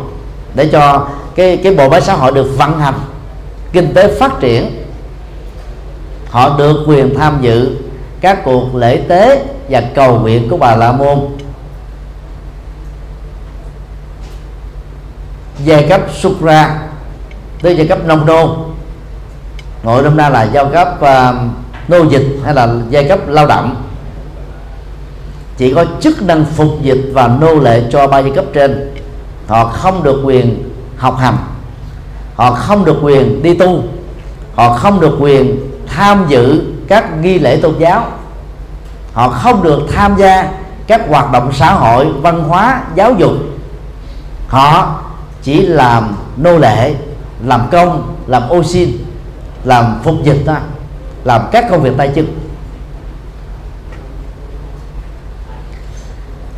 để cho cái cái bộ máy xã hội được vận hành kinh tế phát triển. Họ được quyền tham dự các cuộc lễ tế và cầu nguyện của bà la môn. Giai cấp sukra tới giai cấp nông nô ngồi hôm nay là giao cấp uh, nô dịch hay là giai cấp lao động chỉ có chức năng phục dịch và nô lệ cho ba giai cấp trên. Họ không được quyền học hành. Họ không được quyền đi tu. Họ không được quyền tham dự các nghi lễ tôn giáo. Họ không được tham gia các hoạt động xã hội văn hóa giáo dục. Họ chỉ làm nô lệ làm công làm ô xin làm phục dịch ta, làm các công việc tay chân.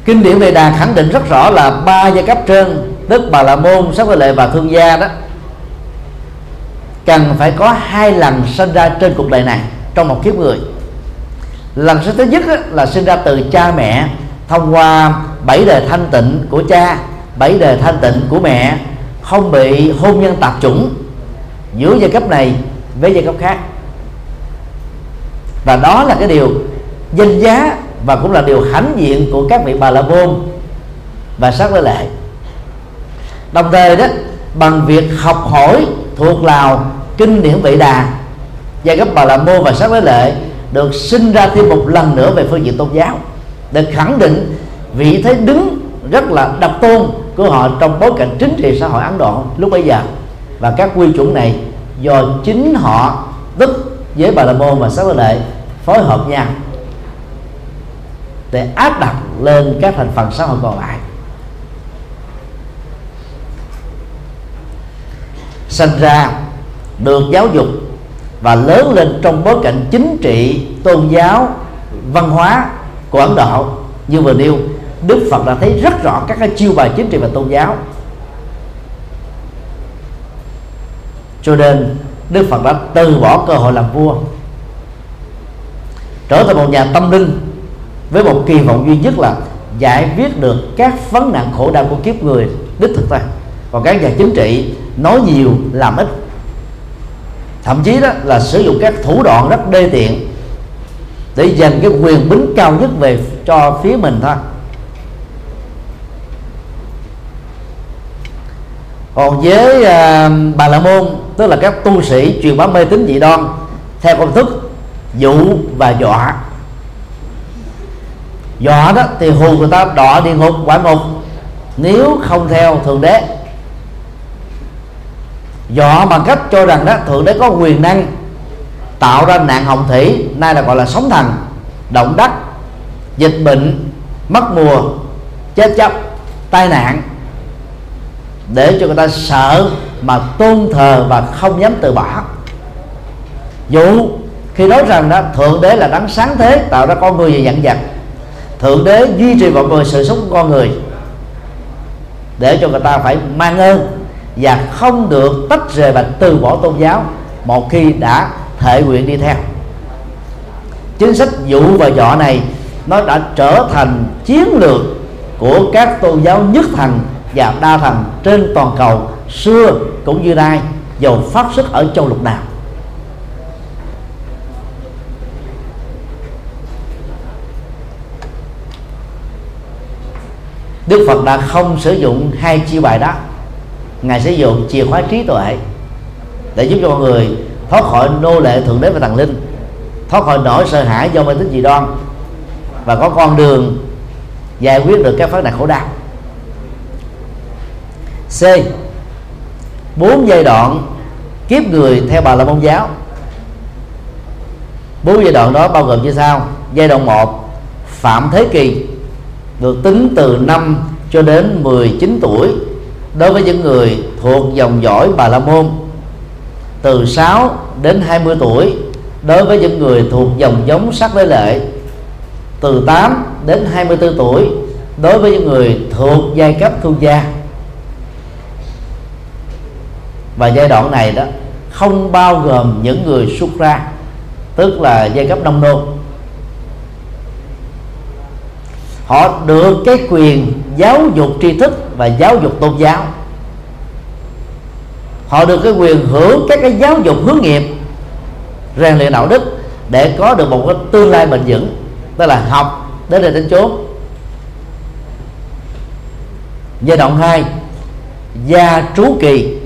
Kinh điển về đà khẳng định rất rõ là ba giai cấp trên, tức bà la môn sắc lệ và thương gia đó, cần phải có hai lần sinh ra trên cuộc đời này trong một kiếp người. Lần sinh thứ nhất là sinh ra từ cha mẹ thông qua bảy đời thanh tịnh của cha, bảy đời thanh tịnh của mẹ, không bị hôn nhân tạp chủng giữa giai cấp này với giai cấp khác. Và đó là cái điều danh giá và cũng là điều hãnh diện của các vị bà la môn và sát lễ lệ đồng thời đó, bằng việc học hỏi thuộc lào kinh điển vị đà, giai cấp bà la môn và sát lễ lệ được sinh ra thêm một lần nữa về phương diện tôn giáo, để khẳng định vị thế đứng rất là đặc tôn của họ trong bối cảnh chính trị xã hội Ấn Độ lúc bây giờ. Và các quy chuẩn này do chính họ tức với bà la môn và sát lệ phối hợp nhau để áp đặt lên các thành phần xã hội còn lại. Sinh ra, được giáo dục và lớn lên trong bối cảnh chính trị, tôn giáo, văn hóa của ấn độ. Như vừa nêu, đức phật đã thấy rất rõ các cái chiêu bài chính trị và tôn giáo. Cho nên, đức phật đã từ bỏ cơ hội làm vua, trở thành một nhà tâm linh với một kỳ vọng duy nhất là giải quyết được các vấn nạn khổ đau của kiếp người đích thực ra. Còn các nhà chính trị nói nhiều làm ít. Thậm chí đó là sử dụng các thủ đoạn rất đê tiện để giành cái quyền bính cao nhất về cho phía mình thôi. Còn với uh, bà la môn tức là các tu sĩ truyền bá mê tín dị đoan theo công thức dụ và dọa do đó thì hù người ta đọa địa ngục, quả ngục. Nếu không theo thượng đế dọ bằng cách cho rằng đó, thượng đế có quyền năng tạo ra nạn hồng thủy, nay là gọi là sóng thần, động đất, dịch bệnh, mất mùa, chết chóc, tai nạn, để cho người ta sợ mà tôn thờ và không dám từ bỏ. Dụ khi nói rằng đó, thượng đế là đấng sáng thế, tạo ra con người và dặn vật thượng đế duy trì mọi người, sự sống của con người, để cho người ta phải mang ơn và không được tách rời và từ bỏ tôn giáo một khi đã thể nguyện đi theo. Chính sách dụ và dọ này, nó đã trở thành chiến lược của các tôn giáo nhất thần và đa thần trên toàn cầu xưa cũng như nay, dầu phát xuất ở châu lục nào. Đức Phật đã không sử dụng hai chiêu bài đó. Ngài sử dụng chìa khóa trí tuệ Để giúp cho mọi người thoát khỏi nô lệ thượng đế và thần linh, Thoát khỏi nỗi sợ hãi do mê tín dị đoan Và có con đường giải quyết được các phát nạn khổ đau. C. Bốn giai đoạn kiếp người theo bà la môn giáo. Bốn giai đoạn đó bao gồm như sau. Giai đoạn 1 phạm thế kỳ được tính từ năm cho đến 19 tuổi đối với những người thuộc dòng dõi Bà La Môn. Từ 6 đến 20 tuổi đối với những người thuộc dòng giống sắc với lệ. Từ 8 đến 24 tuổi đối với những người thuộc giai cấp thu gia. Và giai đoạn này đó không bao gồm những người xuất ra, tức là giai cấp nông nô họ được cái quyền giáo dục tri thức và giáo dục tôn giáo. Họ được cái quyền hưởng các cái giáo dục hướng nghiệp, rèn luyện đạo đức để có được một cái tương lai bền vững tức là học đến đây đến chốn. Giai đoạn 2 gia trú kỳ.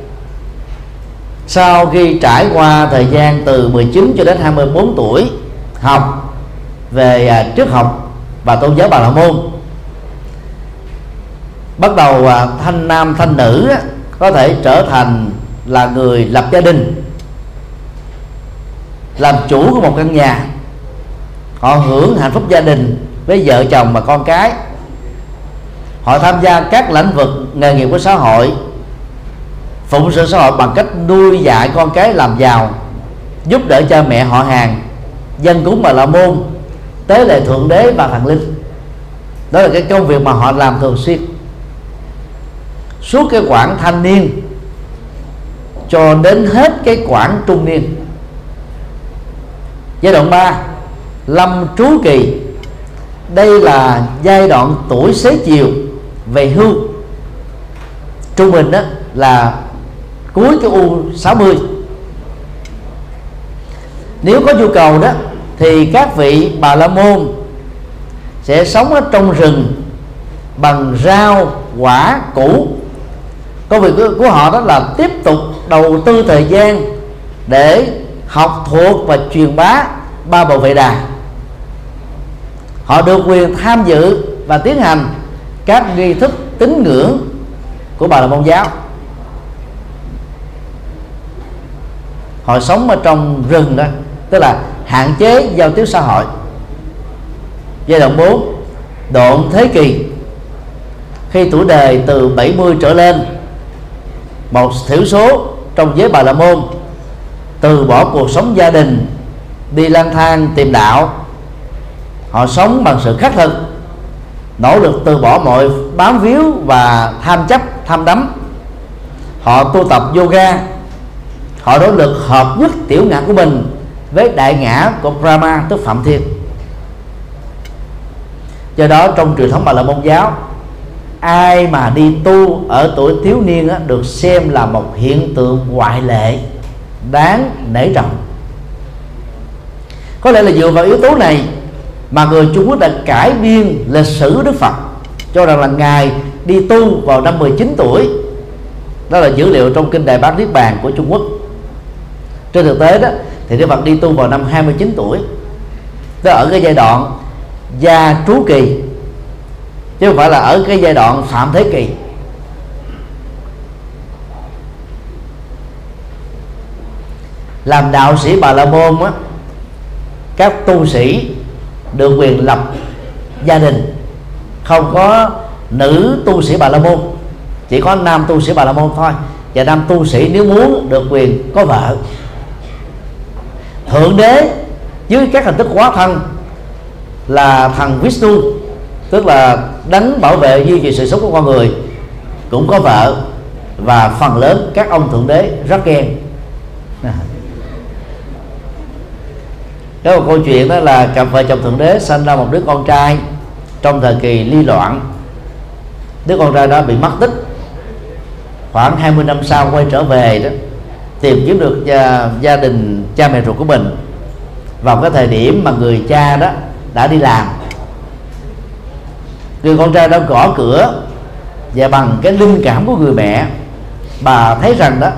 Sau khi trải qua thời gian từ 19 cho đến 24 tuổi học về à, trước học và tôn giáo bà la môn. Bắt đầu à, thanh nam, thanh nữ có thể trở thành là người lập gia đình, làm chủ của một căn nhà. Họ hưởng hạnh phúc gia đình với vợ chồng và con cái. Họ tham gia các lĩnh vực nghề nghiệp của xã hội, phụng sự xã hội bằng cách nuôi dạy con cái làm giàu, giúp đỡ cha mẹ họ hàng, dân cúng bà la môn tế lệ thượng đế và thần linh. Đó là cái công việc mà họ làm thường xuyên. Suốt cái quãng thanh niên, cho đến hết cái quãng trung niên. Giai đoạn 3 lâm trú kỳ. Đây là giai đoạn tuổi xế chiều về hưu. Trung bình đó là cuối cái u 60 nếu có nhu cầu đó thì các vị bà la môn sẽ sống ở trong rừng bằng rau quả củ. Công việc của, của họ đó là tiếp tục đầu tư thời gian để học thuộc và truyền bá ba bộ vệ đà. Họ được quyền tham dự và tiến hành các nghi thức tín ngưỡng của bà la môn giáo. Họ sống ở trong rừng đó tức là hạn chế giao tiếp xã hội. Giai đoạn 4 đoạn thế kỳ khi tuổi đời từ 70 trở lên, một thiểu số trong giới bà la môn từ bỏ cuộc sống gia đình, đi lang thang tìm đạo, họ sống bằng sự khắc thực, nỗ lực từ bỏ mọi bám víu và tham chấp, tham đắm. Họ tu tập yoga, họ nỗ lực hợp nhất tiểu ngã của mình với đại ngã của Brahma tức Phạm Thiên. Do đó trong truyền thống bà la môn giáo ai mà đi tu ở tuổi thiếu niên á, được xem là một hiện tượng ngoại lệ đáng nể trọng. Có lẽ là dựa vào yếu tố này mà người Trung Quốc đã cải biên lịch sử Đức Phật cho rằng là ngài đi tu vào năm 19 tuổi. Đó là dữ liệu trong kinh Đại Bát Niết Bàn của Trung Quốc. Trên thực tế đó thì Đức Phật đi tu vào năm 29 tuổi. Tức ở cái giai đoạn gia trú kỳ. Chứ không phải là ở cái giai đoạn phạm thế kỳ. Làm đạo sĩ bà la môn á, các tu sĩ được quyền lập gia đình. Không có nữ tu sĩ bà la môn, chỉ có nam tu sĩ bà la môn thôi. Và nam tu sĩ nếu muốn được quyền có vợ thượng đế dưới các hình thức hóa thân là thần Vishnu, tức là đấng bảo vệ duy trì sự sống của con người, cũng có vợ và phần lớn các ông thượng đế rất ghen. Có một câu chuyện đó là cặp vợ chồng thượng đế sinh ra một đứa con trai trong thời kỳ ly loạn. Đứa con trai đó bị mất tích. Khoảng 20 năm sau quay trở về đó tìm kiếm được gia, gia đình cha mẹ ruột của mình. Vào cái thời điểm mà người cha đó đã đi làm người con trai đã gõ cửa và bằng cái linh cảm của người mẹ bà thấy rằng đó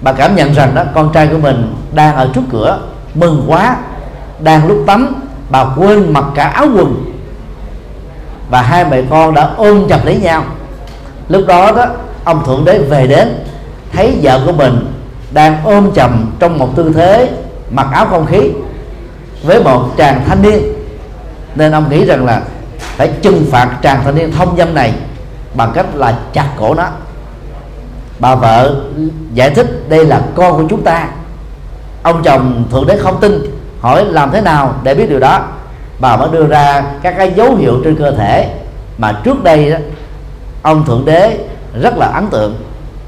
bà cảm nhận rằng đó con trai của mình đang ở trước cửa mừng quá đang lúc tắm bà quên mặc cả áo quần. Và hai mẹ con đã ôm chặt lấy nhau. Lúc đó đó ông thượng đế về đến thấy vợ của mình đang ôm chầm trong một tư thế mặc áo không khí với một chàng thanh niên. Nên ông nghĩ rằng là phải trừng phạt chàng thanh niên thông dâm này bằng cách là chặt cổ nó. Bà vợ giải thích đây là con của chúng ta. Ông chồng thượng đế không tin hỏi làm thế nào để biết điều đó. Bà mới đưa ra các cái dấu hiệu trên cơ thể mà trước đây đó, ông thượng đế rất là ấn tượng.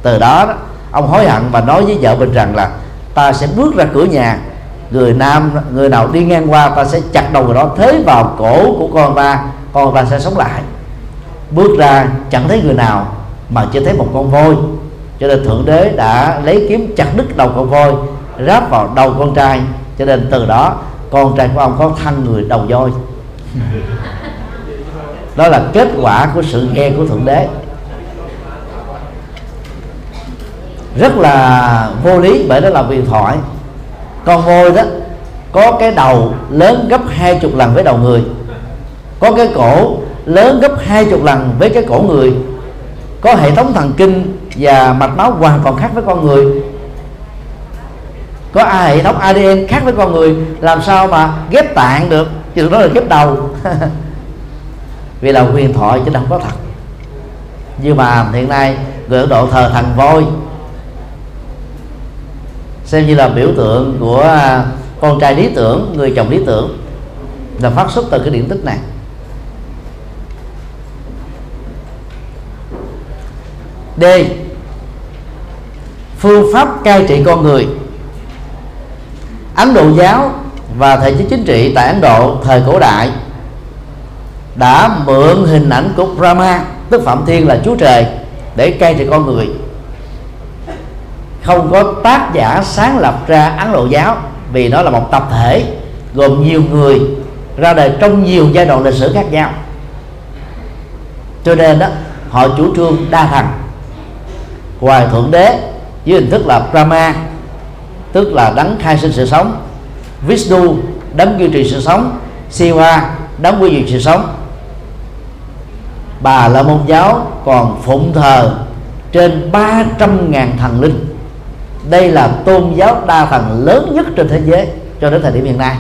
Từ đó, đó ông hối hận và nói với vợ mình rằng là ta sẽ bước ra cửa nhà. Người nam người nào đi ngang qua ta sẽ chặt đầu người đó. Thế vào cổ của con ta con ta sẽ sống lại. Bước ra chẳng thấy người nào mà chỉ thấy một con voi. Cho nên thượng đế đã lấy kiếm chặt đứt đầu con voi ráp vào đầu con trai. Cho nên từ đó con trai của ông có thân người đầu voi. *laughs* Đó là kết quả của sự ghen của thượng đế rất là vô lý, bởi đó là huyền thoại. Con voi đó, có cái đầu lớn gấp hai chục lần với đầu người. Có cái cổ lớn gấp hai chục lần với cái cổ người. Có hệ thống thần kinh và mạch máu hoàn toàn khác với con người. Có hệ thống ADN khác với con người, làm sao mà ghép tạng được? Chứ đó là ghép đầu. *laughs* Vì là huyền thoại chứ đâu có thật. Nhưng mà hiện nay người Ấn Độ thờ thần voi xem như là biểu tượng của à, con trai lý tưởng, người chồng lý tưởng, là phát xuất từ cái điển tích này. D. Phương pháp cai trị con người. Ấn Độ giáo và thể chế chính trị tại Ấn Độ thời cổ đại đã mượn hình ảnh của Brahma, tức Phạm Thiên là Chúa Trời, để cai trị con người không có tác giả sáng lập ra ấn độ giáo, vì nó là một tập thể, gồm nhiều người, ra đời trong nhiều giai đoạn lịch sử khác nhau. Cho nên đó họ chủ trương đa thần ngoài thượng đế với hình thức là Brahma, tức là đấng khai sinh sự sống. Vishnu đấng duy trì sự sống, Siva đấng quy trì sự sống. Bà la môn giáo còn phụng thờ trên 300.000 thần linh đây là tôn giáo đa thần lớn nhất trên thế giới, cho đến thời điểm hiện nay.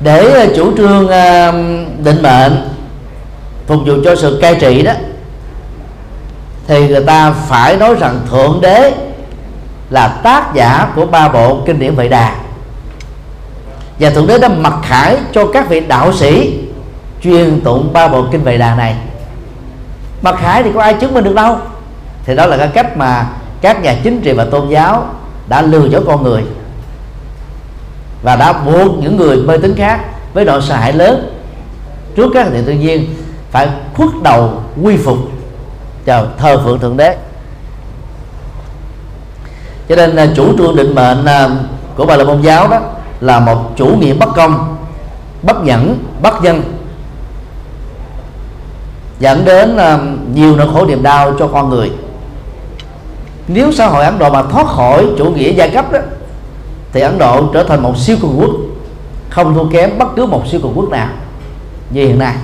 Để chủ trương à, định mệnh, phục vụ cho sự cai trị đó, thì người ta phải nói rằng thượng đế là tác giả của ba bộ kinh điển Vệ Đà. Và thượng đế đã mặc khải cho các vị đạo sĩ truyền tụng ba bộ kinh Vệ Đà này mặc khải thì có ai chứng minh được đâu? Thì đó là cái cách mà các nhà chính trị và tôn giáo đã lừa dối con người và đã buộc những người mê tín khác với nỗi sợ hãi lớn. Trước các hiện tự nhiên phải khuất đầu quy phục chào thờ phượng thượng đế. Cho nên à, chủ trương định mệnh à, của bà la môn giáo đó là một chủ nghĩa bất công, bất nhẫn, bất dân dẫn đến uh, nhiều nỗi khổ niềm đau cho con người. Nếu xã hội Ấn Độ mà thoát khỏi chủ nghĩa giai cấp đó thì Ấn Độ trở thành một siêu cường quốc không thua kém bất cứ một siêu cường quốc nào như hiện nay.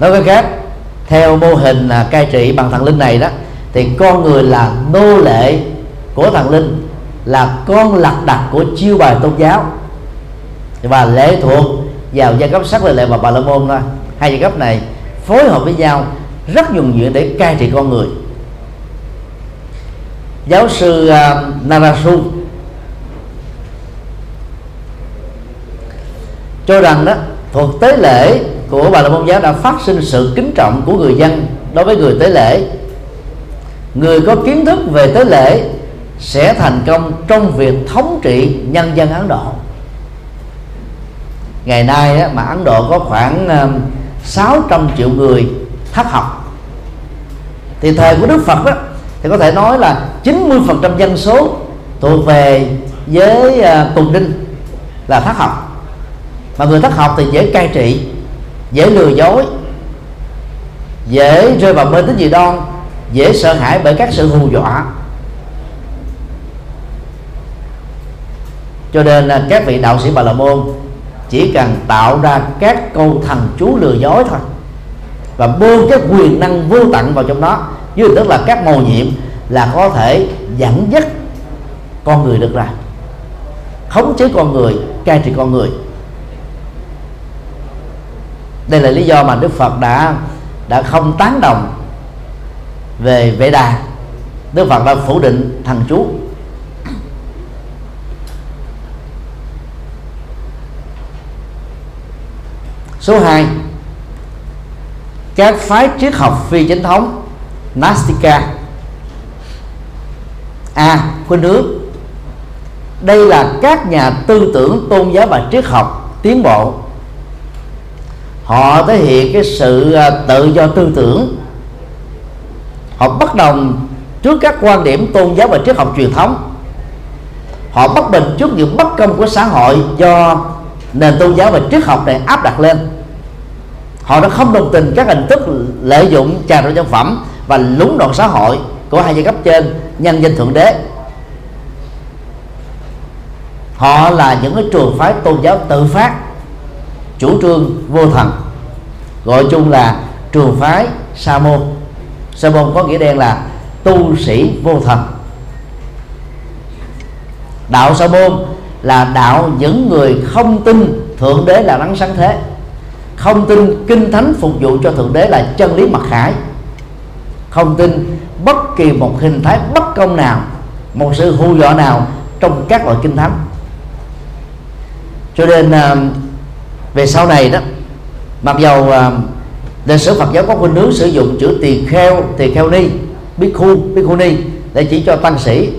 Nói cách khác theo mô hình à, cai trị bằng thần linh này đó thì con người là nô lệ của thần linh là con lạc đặt của chiêu bài tôn giáo và lệ thuộc vào giai cấp sắc lệ lệ và bà la môn thôi. Hai giai cấp này phối hợp với nhau rất nhuần nhuyễn để cai trị con người. Giáo sư uh, Narasu cho rằng đó thuộc tế lễ của bà la môn giáo đã phát sinh sự kính trọng của người dân đối với người tế lễ. Người có kiến thức về tế lễ sẽ thành công trong việc thống trị nhân dân Ấn Độ ngày nay á, mà Ấn Độ có khoảng ờ, 600 triệu người thấp học. Thì thời của Đức Phật đó thì có thể nói là 90% dân số thuộc về với tùng ờ, đinh là thất học. Mà người thất học thì dễ cai trị dễ lừa dối dễ rơi vào mê tín dị đoan dễ sợ hãi bởi các sự hù dọa. Cho nên là các vị đạo sĩ bà la môn chỉ cần tạo ra các câu thần chú lừa dối thôi. Và bơm các quyền năng vô tận vào trong đó. Với tức là các màu nhiệm là có thể dẫn dắt con người được ra. Khống chế con người, cai trị con người. Đây là lý do mà đức phật đã đã không tán đồng về vệ đà. Đức phật đã phủ định thần chú. Số 2 các phái triết học phi chính thống Nastika A. À, khuynh hướng. Đây là các nhà tư tưởng tôn giáo và triết học tiến bộ. Họ thể hiện cái sự à, tự do tư tưởng. Họ bất đồng trước các quan điểm tôn giáo và triết học truyền thống. Họ bất bình trước những bất công của xã hội do nền tôn giáo và triết học này áp đặt lên. Họ đã không đồng tình các hình thức lợi dụng trà đổi nhân phẩm và lúng đoạn xã hội của hai giai cấp trên nhân danh thượng đế. Họ là những cái trường phái tôn giáo tự phát, chủ trương vô thần, gọi chung là trường phái sa môn. Sa môn có nghĩa đen là tu sĩ vô thần. Đạo sa môn là đạo những người không tin thượng đế là đấng sáng thế. Không tin kinh thánh phục vụ cho thượng đế là chân lý mặc khải. Không tin bất kỳ một hình thái bất công nào, một sự hù dọa nào trong các loại kinh thánh. Cho nên à, về sau này đó, mặc dầu à, lịch sử Phật giáo có khuynh hướng sử dụng chữ tỳ kheo tỳ kheo ni bhikkhu bhikkhu ni để chỉ cho tăng sĩ.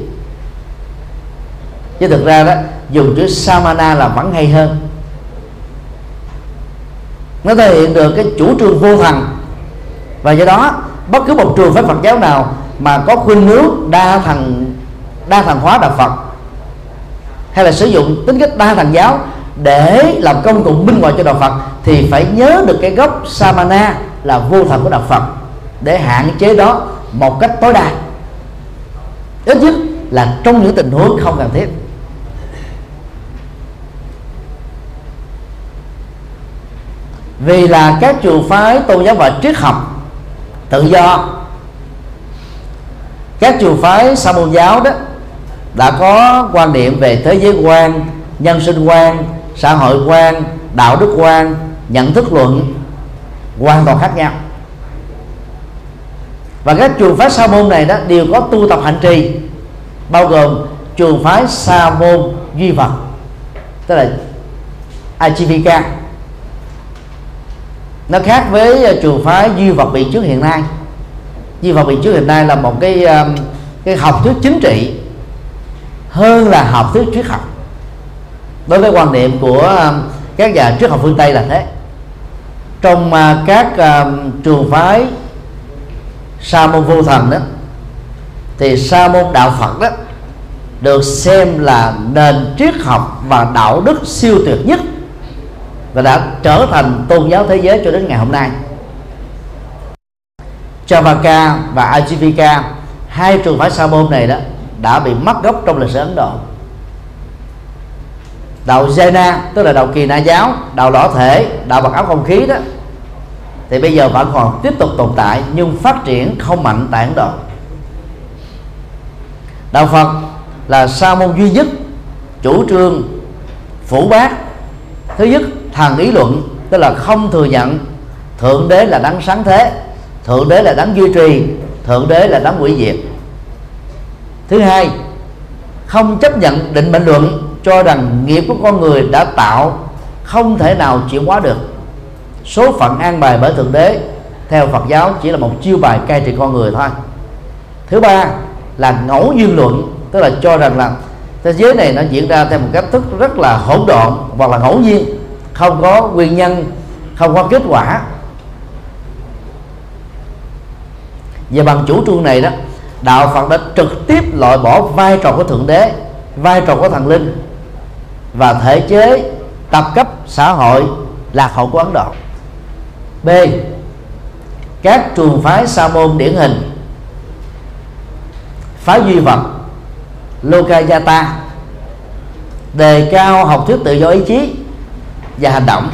Chứ thực ra đó dùng chữ samana là vẫn hay hơn. Nó thể hiện được cái chủ trương vô thần và do đó, bất cứ một trường phái Phật giáo nào mà có khuynh hướng đa thần đa thần hóa đạo Phật, hay là sử dụng tính cách đa thần giáo để làm công cụ minh họa cho đạo Phật, thì phải nhớ được cái gốc Samana là vô thần của đạo Phật, để hạn chế đó một cách tối đa. Ít nhất là trong những tình huống không cần thiết. Vì là các trường phái tôn giáo và triết học tự do. Các trường phái sa môn giáo đó đã có quan điểm về thế giới quan, nhân sinh quan, xã hội quan, đạo đức quan, nhận thức luận hoàn toàn khác nhau. Và các trường phái sa môn này đó đều có tu tập hành trì, bao gồm trường phái sa môn duy vật, tức là Ajivika nó khác với trường phái duy vật biện trước hiện nay. Duy vật biện trước hiện nay là một cái cái học thuyết chính trị hơn là học thuyết triết học. Đối với quan niệm của các nhà triết học phương tây là thế. Trong ờ, các trường phái sa môn vô thần đó, thì sa môn đạo phật đó được xem là nền triết học và đạo đức siêu tuyệt nhất và đã trở thành tôn giáo thế giới cho đến ngày hôm nay. Chavaka và Ajivika, hai trường phái sa môn này đó, đã bị mất gốc trong lịch sử Ấn Độ. Đạo Jaina, tức là đạo kỳ na giáo, đạo đỏ thể, đạo mặc áo không khí đó, thì bây giờ vẫn còn tiếp tục tồn tại nhưng phát triển không mạnh tại Ấn Độ. Đạo Phật là sa môn duy nhất, chủ trương, phủ bác thứ nhất thần ý luận, tức là không thừa nhận, thượng đế là đấng sáng thế, thượng đế là đấng duy trì, thượng đế là đấng hủy diệt. Thứ hai, không chấp nhận định mệnh luận cho rằng nghiệp của con người đã tạo, không thể nào chuyển hóa được. Số phận an bài bởi thượng đế, theo Phật giáo, chỉ là một chiêu bài cai trị con người thôi. Thứ ba là ngẫu duyên luận, tức là cho rằng là thế giới này nó diễn ra theo một cách thức rất là hỗn độn hoặc là ngẫu nhiên. Không có nguyên nhân, không có kết quả. Và bằng chủ trương này đó, đạo Phật đã trực tiếp loại bỏ vai trò của thượng đế, vai trò của thần linh và thể chế, tập cấp xã hội lạc hậu của Ấn Độ. B. Các trường phái sa môn điển hình, phái duy vật Lokayata đề cao học thuyết tự do ý chí và hành động.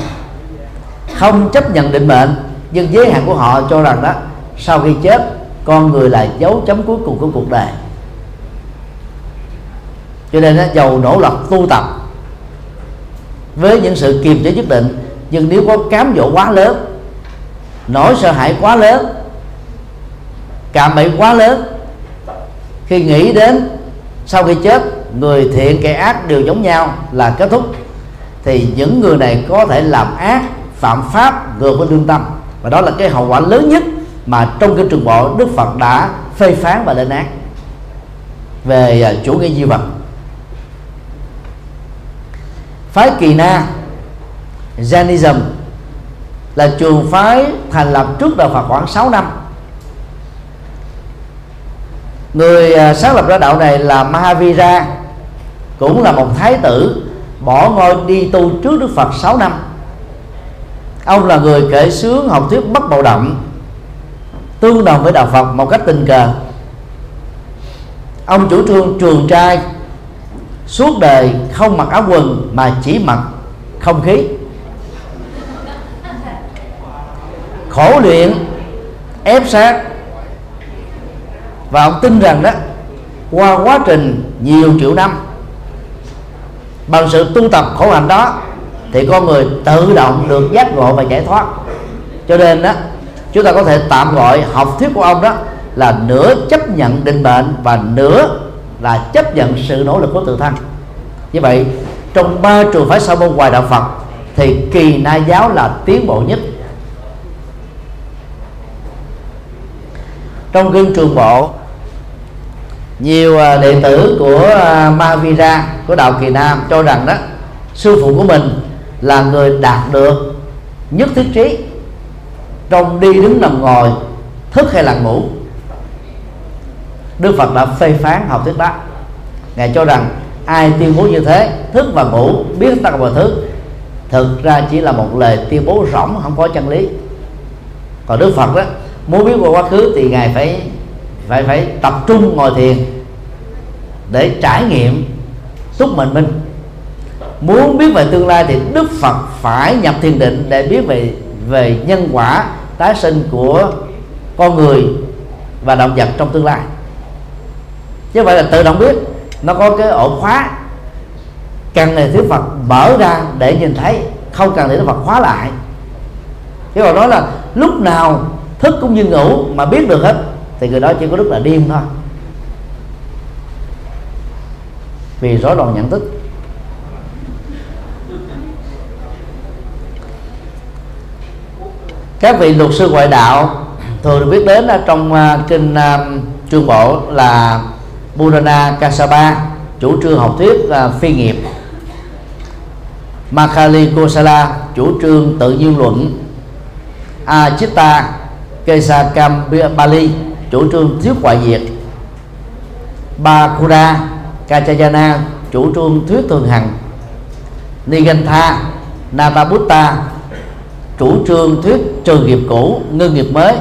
Không chấp nhận định mệnh nhưng giới hạn của họ cho rằng đó sau khi chết con người là dấu chấm cuối cùng của cuộc đời. Cho nên đó, giàu nỗ lực tu tập với những sự kiềm chế nhất định nhưng nếu có cám dỗ quá lớn nỗi sợ hãi quá lớn cảm bẫy quá lớn khi nghĩ đến sau khi chết, người thiện kẻ ác đều giống nhau là kết thúc. Thì những người này có thể làm ác, phạm pháp, ngược với lương tâm. Và đó là cái hậu quả lớn nhất mà trong cái trường bộ đức phật đã phê phán và lên án. Về à, chủ nghĩa di vật. Phái kỳ na, Jainism là trường phái thành lập trước đạo Phật khoảng 6 năm người à, sáng lập ra đạo này là Mahavira, cũng là một thái tử bỏ ngôi đi tu trước Đức Phật 6 năm. Ông là người kể sướng học thuyết bất bạo động, tương đồng với đạo Phật một cách tình cờ. Ông chủ trương trường trai, suốt đời không mặc áo quần mà chỉ mặc không khí. Khổ luyện, ép sát và ông tin rằng đó, qua quá trình nhiều triệu năm, bằng sự tu tập khổ hạnh đó, thì con người tự động được giác ngộ và giải thoát. Cho nên đó, chúng ta có thể tạm gọi học thuyết của ông đó là nửa chấp nhận định mệnh và nửa là chấp nhận sự nỗ lực của tự thân. Như vậy, trong ba trường phái sa môn ngoài đạo Phật, thì kỳ na giáo là tiến bộ nhất. Trong kinh trường bộ nhiều à, đệ tử của à, Mahavira của đạo Kỳ Nam cho rằng đó sư phụ của mình là người đạt được nhất thiết trí trong đi đứng nằm ngồi thức hay là ngủ. Đức Phật đã phê phán học thuyết đó. Ngài cho rằng ai tuyên bố như thế thức và ngủ biết tất cả mọi thứ thực ra chỉ là một lời tuyên bố rỗng không có chân lý. Còn Đức Phật đó muốn biết qua quá khứ thì ngài phải phải phải tập trung ngồi thiền để trải nghiệm túc mình. Minh muốn biết về tương lai thì Đức Phật phải nhập thiền định để biết về về nhân quả, tái sinh của con người và động vật trong tương lai. Chứ vậy là tự động biết, nó có cái ổ khóa. Cần thì Đức Phật mở ra để nhìn thấy, không cần thì Đức Phật khóa lại. Chứ còn nói là lúc nào thức cũng như ngủ mà biết được hết thì người đó chỉ có rất là điên thôi. Vì rối loạn nhận thức. Các vị luật sư ngoại đạo thường được biết đến trong à, kinh à, trương bộ là Burana kasaba, chủ trương học thuyết à, phi nghiệp. Makali Kosala, chủ trương tự nhiên luận. Achitta Kesakam Bali chủ trương thuyết ngoại diệt. Bakura Kachayana chủ trương thuyết thường hằng. Nigantha Natabutta chủ trương thuyết trừ nghiệp cũ ngưng nghiệp mới.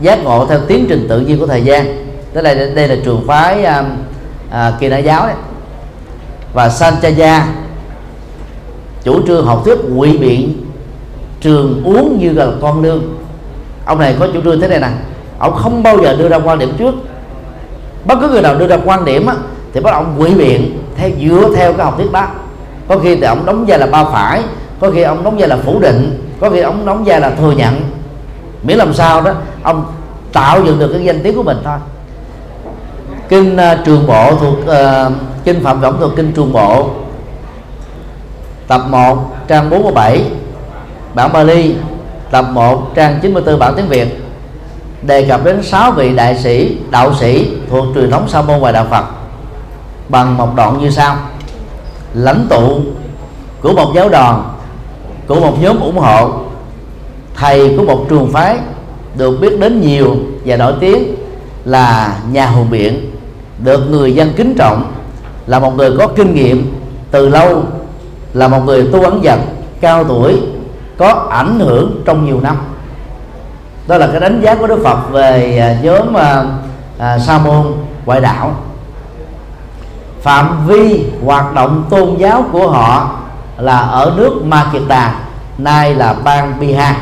Giác ngộ theo tiến trình tự nhiên của thời gian. Tức là đây là trường phái um, à, à, kỳ đại giáo đấy. Và Sanchaya chủ trương học thuyết ngụy biện trường uống như là con nương. Ông này có chủ trương thế này nè ông không bao giờ đưa ra quan điểm trước. Bất cứ người nào đưa ra quan điểm á, thì bắt ông quỷ biện theo dựa theo cái học thuyết đó có khi thì ông đóng vai là ba phải có khi ông đóng vai là phủ định có khi ông đóng vai là thừa nhận. Miễn làm sao đó ông tạo dựng được cái danh tiếng của mình thôi. Kinh uh, trường bộ thuộc uh, kinh phạm võng thuộc kinh trường bộ. Tập 1 trang 47 bản Bali. Tập 1 trang 94 bản tiếng Việt đề cập đến sáu vị đại sĩ, đạo sĩ thuộc truyền thống sa môn và đạo Phật. Bằng một đoạn như sau. Lãnh tụ của một giáo đoàn, của một nhóm ủng hộ, thầy của một trường phái được biết đến nhiều và nổi tiếng là nhà hùng biện, được người dân kính trọng, là một người có kinh nghiệm từ lâu, là một người tu ấn dần, cao tuổi, có ảnh hưởng trong nhiều năm đó là cái đánh giá của Đức Phật về à, nhóm à, à, sa môn ngoại đạo. Phạm vi hoạt động tôn giáo của họ là ở nước Ma Kiệt Đà nay là bang Bihar.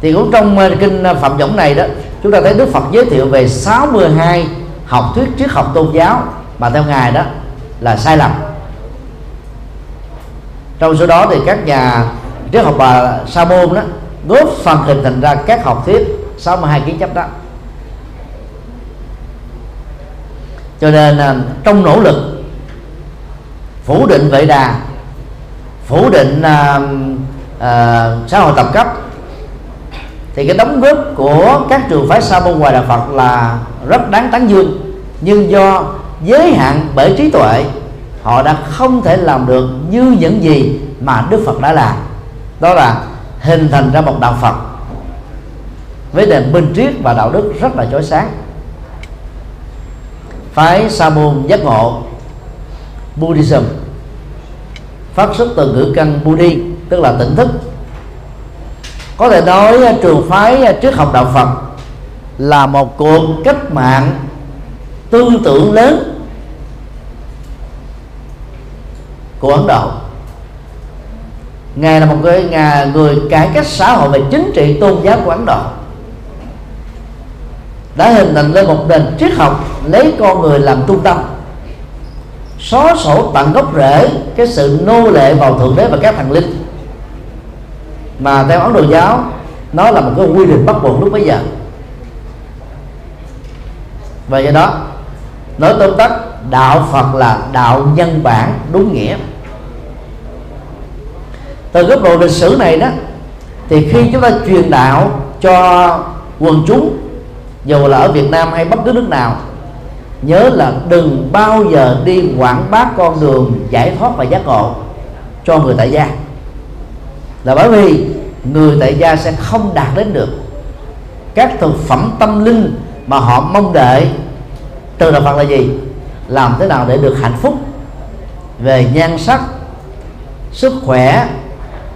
Thì cũng trong à, kinh à, phạm võng này đó chúng ta thấy Đức Phật giới thiệu về 62 học thuyết triết học tôn giáo mà theo ngài đó là sai lầm. Trong số đó thì các nhà triết học bà sa môn đó góp phần hình thành ra các học thuyết 62 kiến chấp đó. Cho nên à, trong nỗ lực phủ định vệ đà phủ định uh, uh, xã hội tập cấp thì cái đóng góp của các trường phái sa môn ngoài đạo Phật là rất đáng tán dương. Nhưng do giới hạn bởi trí tuệ họ đã không thể làm được như những gì mà Đức Phật đã làm. Đó là hình thành ra một đạo Phật. Với nền minh triết và đạo đức rất là chói sáng. Phái sa môn giác ngộ, Buddhism, phát xuất từ ngữ căn Buddhi, tức là tỉnh thức. Có thể nói, trường phái triết học đạo Phật là một cuộc cách mạng tư tưởng lớn của Ấn Độ ngài là một người, ngài, người cải cách xã hội về chính trị tôn giáo của ấn độ. Đã hình thành lên một nền triết học lấy con người làm trung tâm. Xóa sổ tận gốc rễ cái sự nô lệ vào thượng đế và các thần linh. Mà theo ấn độ giáo nó là một cái quy định bắt buộc lúc bấy giờ. Và do đó nói tóm tắt đạo phật là đạo nhân bản đúng nghĩa từ góc độ lịch sử này đó, thì khi chúng ta truyền đạo cho quần chúng, dù là ở Việt Nam hay bất cứ nước nào, nhớ là đừng bao giờ đi quảng bá con đường giải thoát và giác ngộ cho người tại gia. Là bởi vì người tại gia sẽ không đạt đến được các thực phẩm tâm linh mà họ mong đợi. Từ đạo Phật là gì? Làm thế nào để được hạnh phúc về nhan sắc, sức khỏe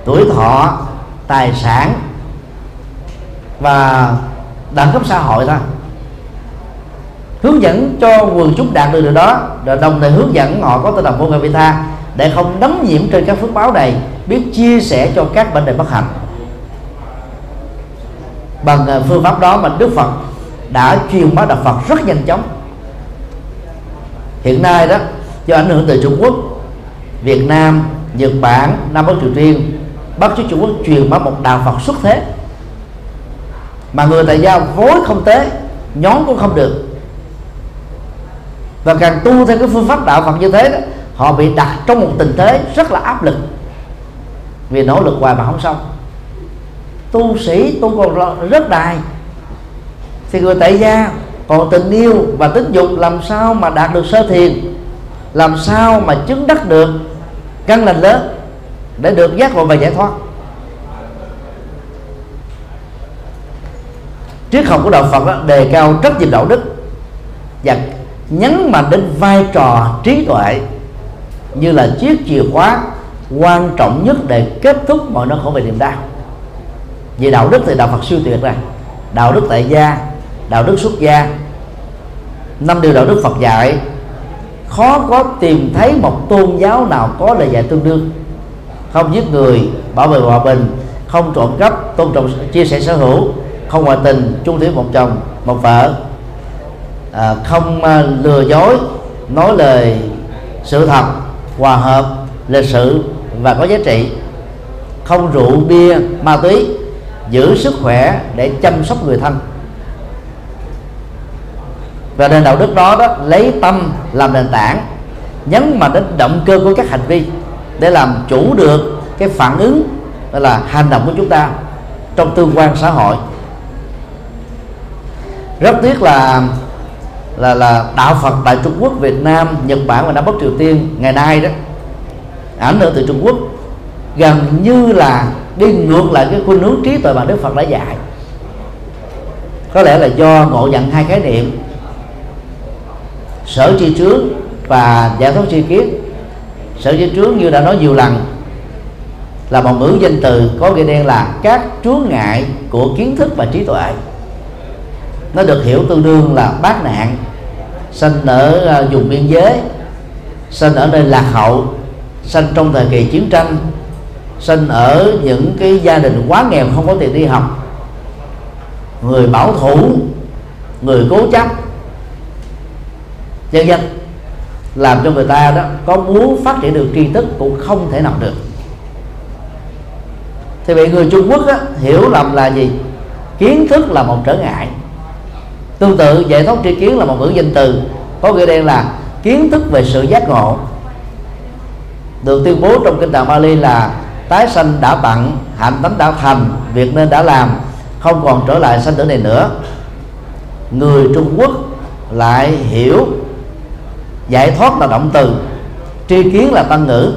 tuổi thọ tài sản và đẳng cấp xã hội thôi. Hướng dẫn cho quần chúng đạt được điều đó rồi đồng thời hướng dẫn họ có tinh thần vô ngã vị tha để không đấm nhiễm trên các phước báo này, biết chia sẻ cho các bệnh đề bất hạnh. Bằng à, phương pháp đó mà Đức Phật đã truyền bá đạo Phật rất nhanh chóng. Hiện nay đó, do ảnh hưởng từ Trung Quốc, Việt Nam, Nhật Bản, Nam Bắc Triều Tiên bác chúa Trung Quốc truyền bá một đạo Phật xuất thế. Mà người tại gia vối không tế, nhón cũng không được. Và càng tu theo cái phương pháp đạo Phật như thế đó, họ bị đặt trong một tình thế rất là áp lực. Vì nỗ lực hoài mà không xong. Tu sĩ, tu còn rất đài. Thì người tại gia còn tình yêu và tính dục, làm sao mà đạt được sơ thiền? Làm sao mà chứng đắc được? Căn lành lớn để được giác ngộ và giải thoát. Triết học của đạo Phật đó, đề cao rất nhiều đạo đức và nhấn mạnh đến vai trò trí tuệ như là chiếc chìa khóa quan trọng nhất để kết thúc mọi nỗi khổ về niềm đau. Về đạo đức thì đạo Phật siêu tuyệt này đạo đức tại gia đạo đức xuất gia. Năm điều đạo đức Phật dạy khó có tìm thấy một tôn giáo nào có lời dạy tương đương không giết người bảo vệ hòa bình. Không trộm cắp tôn trọng chia sẻ sở hữu. Không ngoại tình chung thủy một chồng một vợ. À, không à, lừa dối nói lời sự thật hòa hợp lịch sự và có giá trị. Không rượu bia ma túy giữ sức khỏe để chăm sóc người thân. Và nền đạo đức đó đó lấy tâm làm nền tảng nhấn mạnh đến động cơ của các hành vi để làm chủ được cái phản ứng là hành động của chúng ta trong tương quan xã hội. Rất tiếc là là là đạo Phật tại Trung Quốc, Việt Nam, Nhật Bản và Nam Bắc Triều Tiên ngày nay đó ảnh hưởng từ Trung Quốc gần như là đi ngược lại cái khuynh hướng trí tuệ mà Đức Phật đã dạy. Có lẽ là do ngộ nhận hai khái niệm sở tri trước và giải thoát tri kiến sở giới trướng như đã nói nhiều lần, là một ngữ danh từ có nghĩa đen là các chướng ngại của kiến thức và trí tuệ. Nó được hiểu tương đương là bát nạn sinh ở à, vùng biên giới sinh ở nơi lạc hậu sinh trong thời kỳ chiến tranh sinh ở những cái gia đình quá nghèo không có tiền đi học. Người bảo thủ, người cố chấp. Dân dân làm cho người ta đó có muốn phát triển được tri thức cũng không thể nào được. Thì bị người Trung Quốc đó, hiểu lầm là gì? Kiến thức là một trở ngại. Tương tự giải thoát tri kiến là một ngữ danh từ. Có nghĩa đen là kiến thức về sự giác ngộ. Được tuyên bố trong kinh tạng Bali là tái sanh đã bận hạnh tánh đã thành việc nên đã làm không còn trở lại sanh tử này nữa. Người Trung Quốc lại hiểu giải thoát là động từ. Tri kiến là tăng ngữ.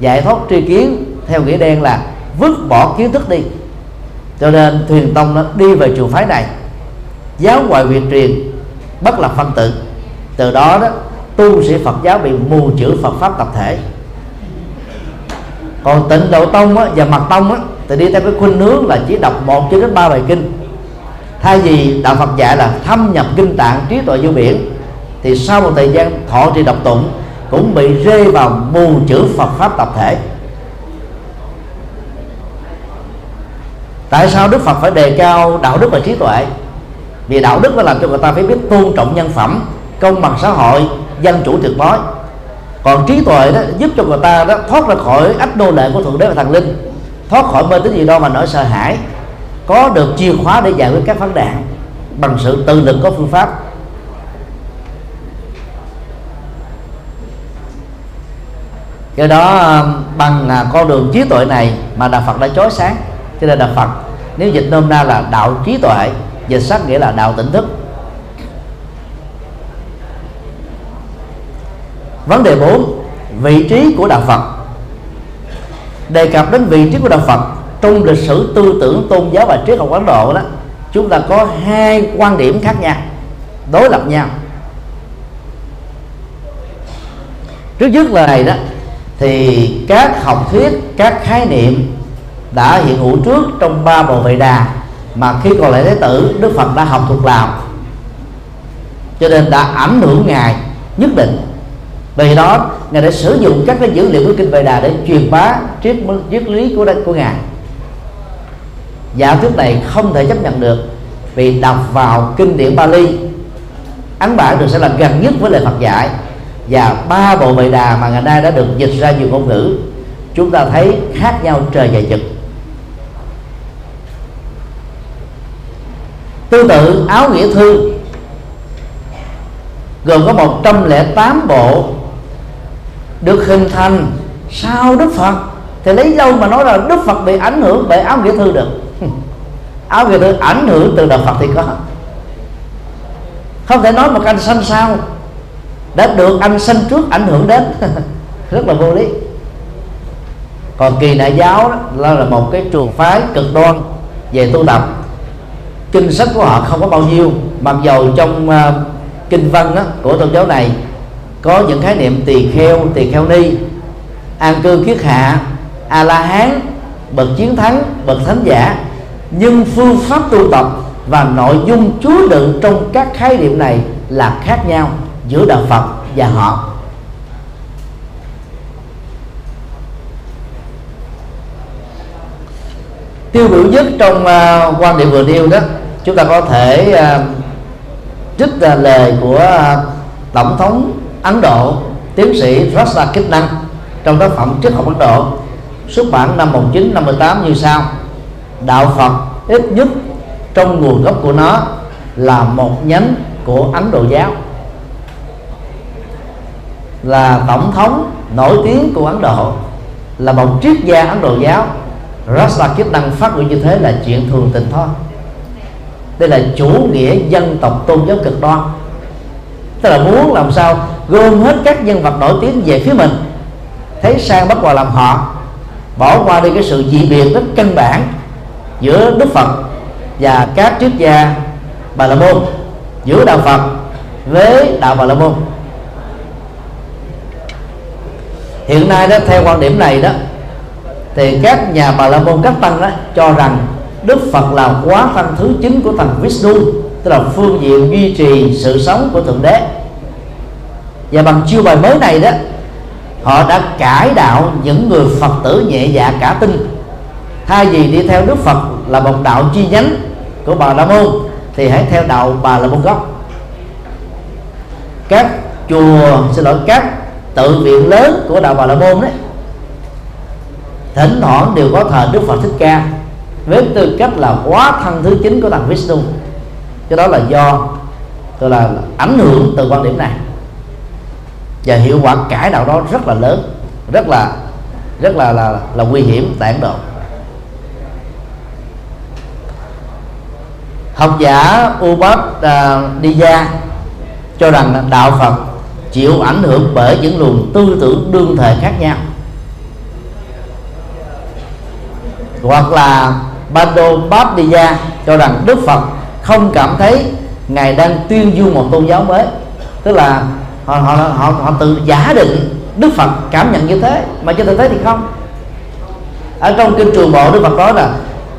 Giải thoát tri kiến theo nghĩa đen là vứt bỏ kiến thức đi. Cho nên thuyền tông nó đi về trường phái này. Giáo ngoại viện truyền bất lập phân tự. Từ đó đó tu sĩ Phật giáo bị mù chữ Phật pháp tập thể. Còn tịnh độ tông á, và mật tông á, thì đi theo cái khuynh hướng là chỉ đọc một cho đến ba bài kinh. Thay vì đạo Phật dạy là thâm nhập kinh tạng trí tuệ vô biển thì sau một thời gian, thọ trì độc tụng cũng bị rơi vào mù chữ Phật pháp tập thể. Tại sao Đức Phật phải đề cao đạo đức và trí tuệ? Vì đạo đức nó làm cho người ta phải biết tôn trọng nhân phẩm, công bằng xã hội, dân chủ tuyệt đối. Còn trí tuệ đó giúp cho người ta đó thoát ra khỏi ách nô lệ của thượng đế và thần linh, thoát khỏi mê tín gì đâu mà nỗi sợ hãi, có được chìa khóa để giải quyết các vấn đề bằng sự tự lực có phương pháp. Do đó um, bằng à, con đường trí tuệ này mà đạo Phật đã chói sáng, cho nên đạo Phật, nếu dịch nôm na là đạo trí tuệ, dịch sắc nghĩa là đạo tỉnh thức. Vấn đề 4 vị trí của đạo Phật. Đề cập đến vị trí của đạo Phật, trong lịch sử tư tưởng, tôn giáo và triết học Ấn Độ đó, chúng ta có hai quan điểm khác nhau, đối lập nhau. Trước nhất là này đó thì các học thuyết, các khái niệm đã hiện hữu trước trong ba bộ vệ đà mà khi còn lại thế tử, đức phật đã học thuộc lòng. Cho nên đã ảnh hưởng ngài nhất định. Vì đó, ngài đã sử dụng các cái dữ liệu của kinh vệ đà để truyền bá triết triết lý của của ngài. Giả thuyết này không thể chấp nhận được vì đọc vào kinh điển Bali, ấn bản được sẽ là gần nhất với lời Phật dạy và ba bộ vệ đà mà ngày nay đã được dịch ra nhiều ngôn ngữ, chúng ta thấy khác nhau trời và vực. Tương tự áo nghĩa thư, gồm có 108 bộ được hình thành sau Đức Phật. Thì lấy đâu mà nói là Đức Phật bị ảnh hưởng bởi áo nghĩa thư được. *laughs* Áo nghĩa thư ảnh hưởng từ đạo Phật thì có. Không thể nói một anh sanh sao đã được anh sanh trước ảnh hưởng đến. *laughs* Rất là vô lý. Còn kỳ đại giáo đó là một cái trường phái cực đoan về tu tập. Kinh sách của họ không có bao nhiêu mặc dầu trong uh, kinh văn đó, của tôn giáo này có những khái niệm tỳ kheo tỳ kheo ni an cư kiết hạ a la hán bậc chiến thắng bậc thánh giả. Nhưng phương pháp tu tập và nội dung chứa đựng trong các khái niệm này là khác nhau giữa đạo Phật và họ. Tiêu biểu nhất trong uh, quan điểm vừa nêu đó chúng ta có thể uh, trích uh, lời của uh, tổng thống Ấn Độ tiến sĩ Rasa Kitnan trong tác phẩm triết học Ấn Độ xuất bản năm 1958 như sau. Đạo Phật ít nhất trong nguồn gốc của nó là một nhánh của Ấn Độ giáo là tổng thống nổi tiếng của Ấn Độ, là một triết gia Ấn Độ giáo. Rasta kiếp năng phát biểu như thế là chuyện thường tình thôi. Đây là chủ nghĩa dân tộc tôn giáo cực đoan. Tức là muốn làm sao gom hết các nhân vật nổi tiếng về phía mình, thấy sang bắt vào làm họ, bỏ qua đi cái sự dị biệt rất căn bản giữa đức phật và các triết gia bà la môn, giữa đạo phật với đạo bà la môn. Hiện nay đó, theo quan điểm này đó, thì các nhà bà la môn, các tăng đó cho rằng đức phật là quá thân thứ chín của thần vishnu, tức là phương diện duy trì sự sống của thượng đế. Và bằng chiêu bài mới này đó, họ đã cải đạo những người phật tử nhẹ dạ cả tin. Thay vì đi theo đức phật là một đạo chi nhánh của bà la môn, thì hãy theo đạo bà la môn gốc. Các chùa, xin lỗi, các tự viện lớn của đạo bà la môn đấy. Thỉnh thoảng đều có thờ đức phật thích ca với tư cách là quá thân thứ chín của thằng vishnu. Cái đó là do tôi là ảnh hưởng từ quan điểm này. Và hiệu quả cải đạo đó rất là lớn rất là rất là là, là nguy hiểm tại Ấn Độ. Học giả Ubad uh, Diya cho rằng đạo Phật chịu ảnh hưởng bởi những luồng tư tưởng đương thời khác nhau. Hoặc là Bando Baptiya cho rằng Đức Phật không cảm thấy ngài đang tuyên dương một tôn giáo mới. Tức là họ họ họ, họ tự giả định Đức Phật cảm nhận như thế mà trên thực tế thì không. Ở trong kinh trường bộ Đức Phật nói là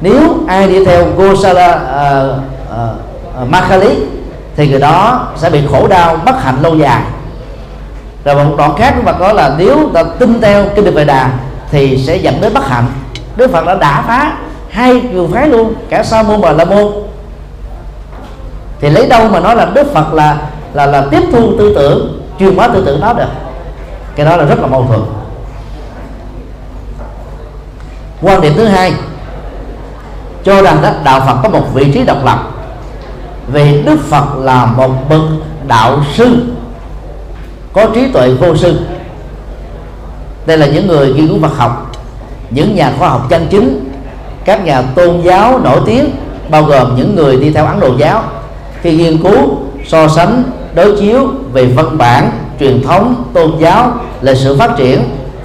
nếu ai đi theo Gosala ờ, ờ, ờ, uh, uh, uh, Makali thì người đó sẽ bị khổ đau bất hạnh lâu dài rồi một đoạn khác Đức Phật nói là nếu ta tin theo cái đường về Đà thì sẽ dẫn đến bất hạnh. Đức Phật đã đả phá hai trường phái luôn cả sa môn và la môn. Thì lấy đâu mà nói là Đức Phật là là là tiếp thu tư tưởng, truyền hóa tư tưởng đó được? Cái đó là rất là mâu thuẫn. Quan điểm thứ hai, cho rằng đó, đạo Phật có một vị trí độc lập. Vì Đức Phật là một bậc đạo sư có trí tuệ vô sư. Đây là những người nghiên cứu vật học. Những nhà khoa học chân chính, các nhà tôn giáo nổi tiếng, bao gồm những người đi theo Ấn Độ giáo, khi nghiên cứu, so sánh, đối chiếu về văn bản, truyền thống, tôn giáo, lịch sử phát triển,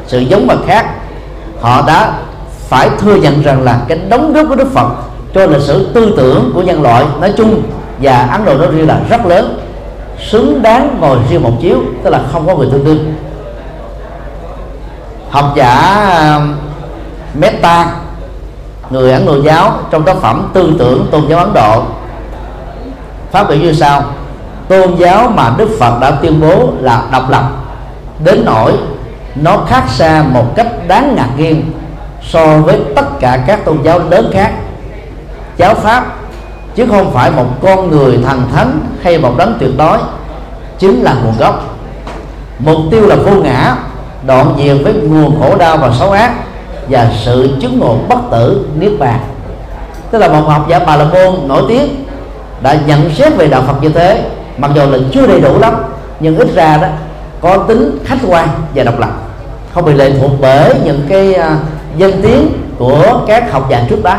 sự giống và khác, họ đã phải thừa nhận rằng là cái đóng góp của Đức Phật cho lịch sử tư tưởng của nhân loại nói chung và Ấn Độ nói riêng là rất lớn xứng đáng ngồi riêng một chiếu, tức là không có người tương đương. Học giả um, meta, người Ấn Độ giáo, trong tác phẩm tư tưởng tôn giáo Ấn Độ, phát biểu như sau tôn giáo mà Đức Phật đã tuyên bố là độc lập, đến nỗi nó khác xa một cách đáng ngạc nhiên so với tất cả các tôn giáo lớn khác. Giáo pháp chứ không phải một con người thần thánh hay một đấng tuyệt đối. Chính là nguồn gốc. Mục tiêu là vô ngã đoạn diệt với nguồn khổ đau và xấu ác và sự chứng ngộ bất tử niết bàn. Tức là một học giả bà la môn nổi tiếng đã nhận xét về đạo phật như thế mặc dù là chưa đầy đủ lắm nhưng ít ra đó có tính khách quan và độc lập. Không bị lệ thuộc bởi những cái uh, danh tiếng của các học giả trước đó.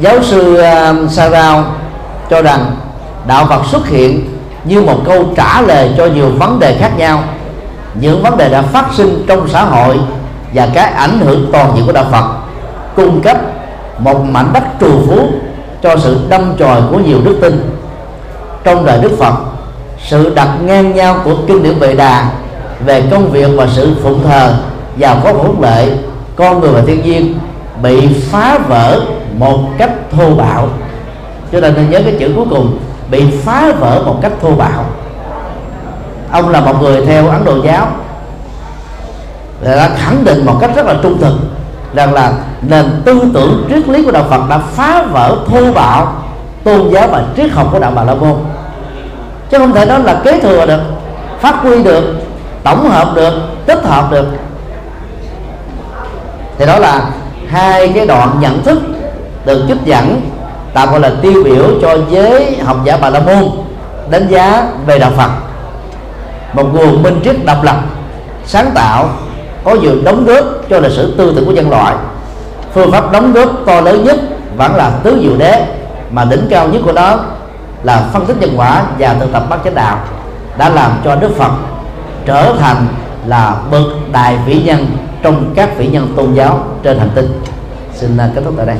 Giáo sư uh, Sarao cho rằng đạo Phật xuất hiện như một câu trả lời cho nhiều vấn đề khác nhau. Những vấn đề đã phát sinh trong xã hội và cái ảnh hưởng toàn diện của đạo Phật cung cấp một mảnh đất trù phú cho sự đâm chồi của nhiều đức tin. Trong đời Đức Phật sự đặt ngang nhau của kinh điển Vệ Đà về công việc và sự phụng thờ và có hưởng lệ con người và thiên nhiên bị phá vỡ một cách thô bạo. Cho nên nhớ cái chữ cuối cùng, bị phá vỡ một cách thô bạo. Ông là một người theo ấn độ giáo đã khẳng định một cách rất là trung thực, rằng là nền tư tưởng triết lý của đạo Phật đã phá vỡ, thô bạo tôn giáo và triết học của đạo Bà La Môn. Chứ không thể nói là kế thừa được, phát huy được, tổng hợp được, tích hợp được. Thì đó là hai cái đoạn nhận thức được trích dẫn, tạm gọi là tiêu biểu cho giới học giả Bà La Môn, đánh giá về đạo Phật. Một nguồn minh triết độc lập, sáng tạo, có nhiều đóng góp cho lịch sử tư tưởng của nhân loại. Phương pháp đóng góp to lớn nhất vẫn là tứ diệu đế, mà đỉnh cao nhất của nó là phân tích nhân quả và thực tập bát chánh đạo, đã làm cho Đức Phật trở thành là bậc đại vĩ nhân trong các vĩ nhân tôn giáo trên hành tinh. Xin kết thúc tại đây.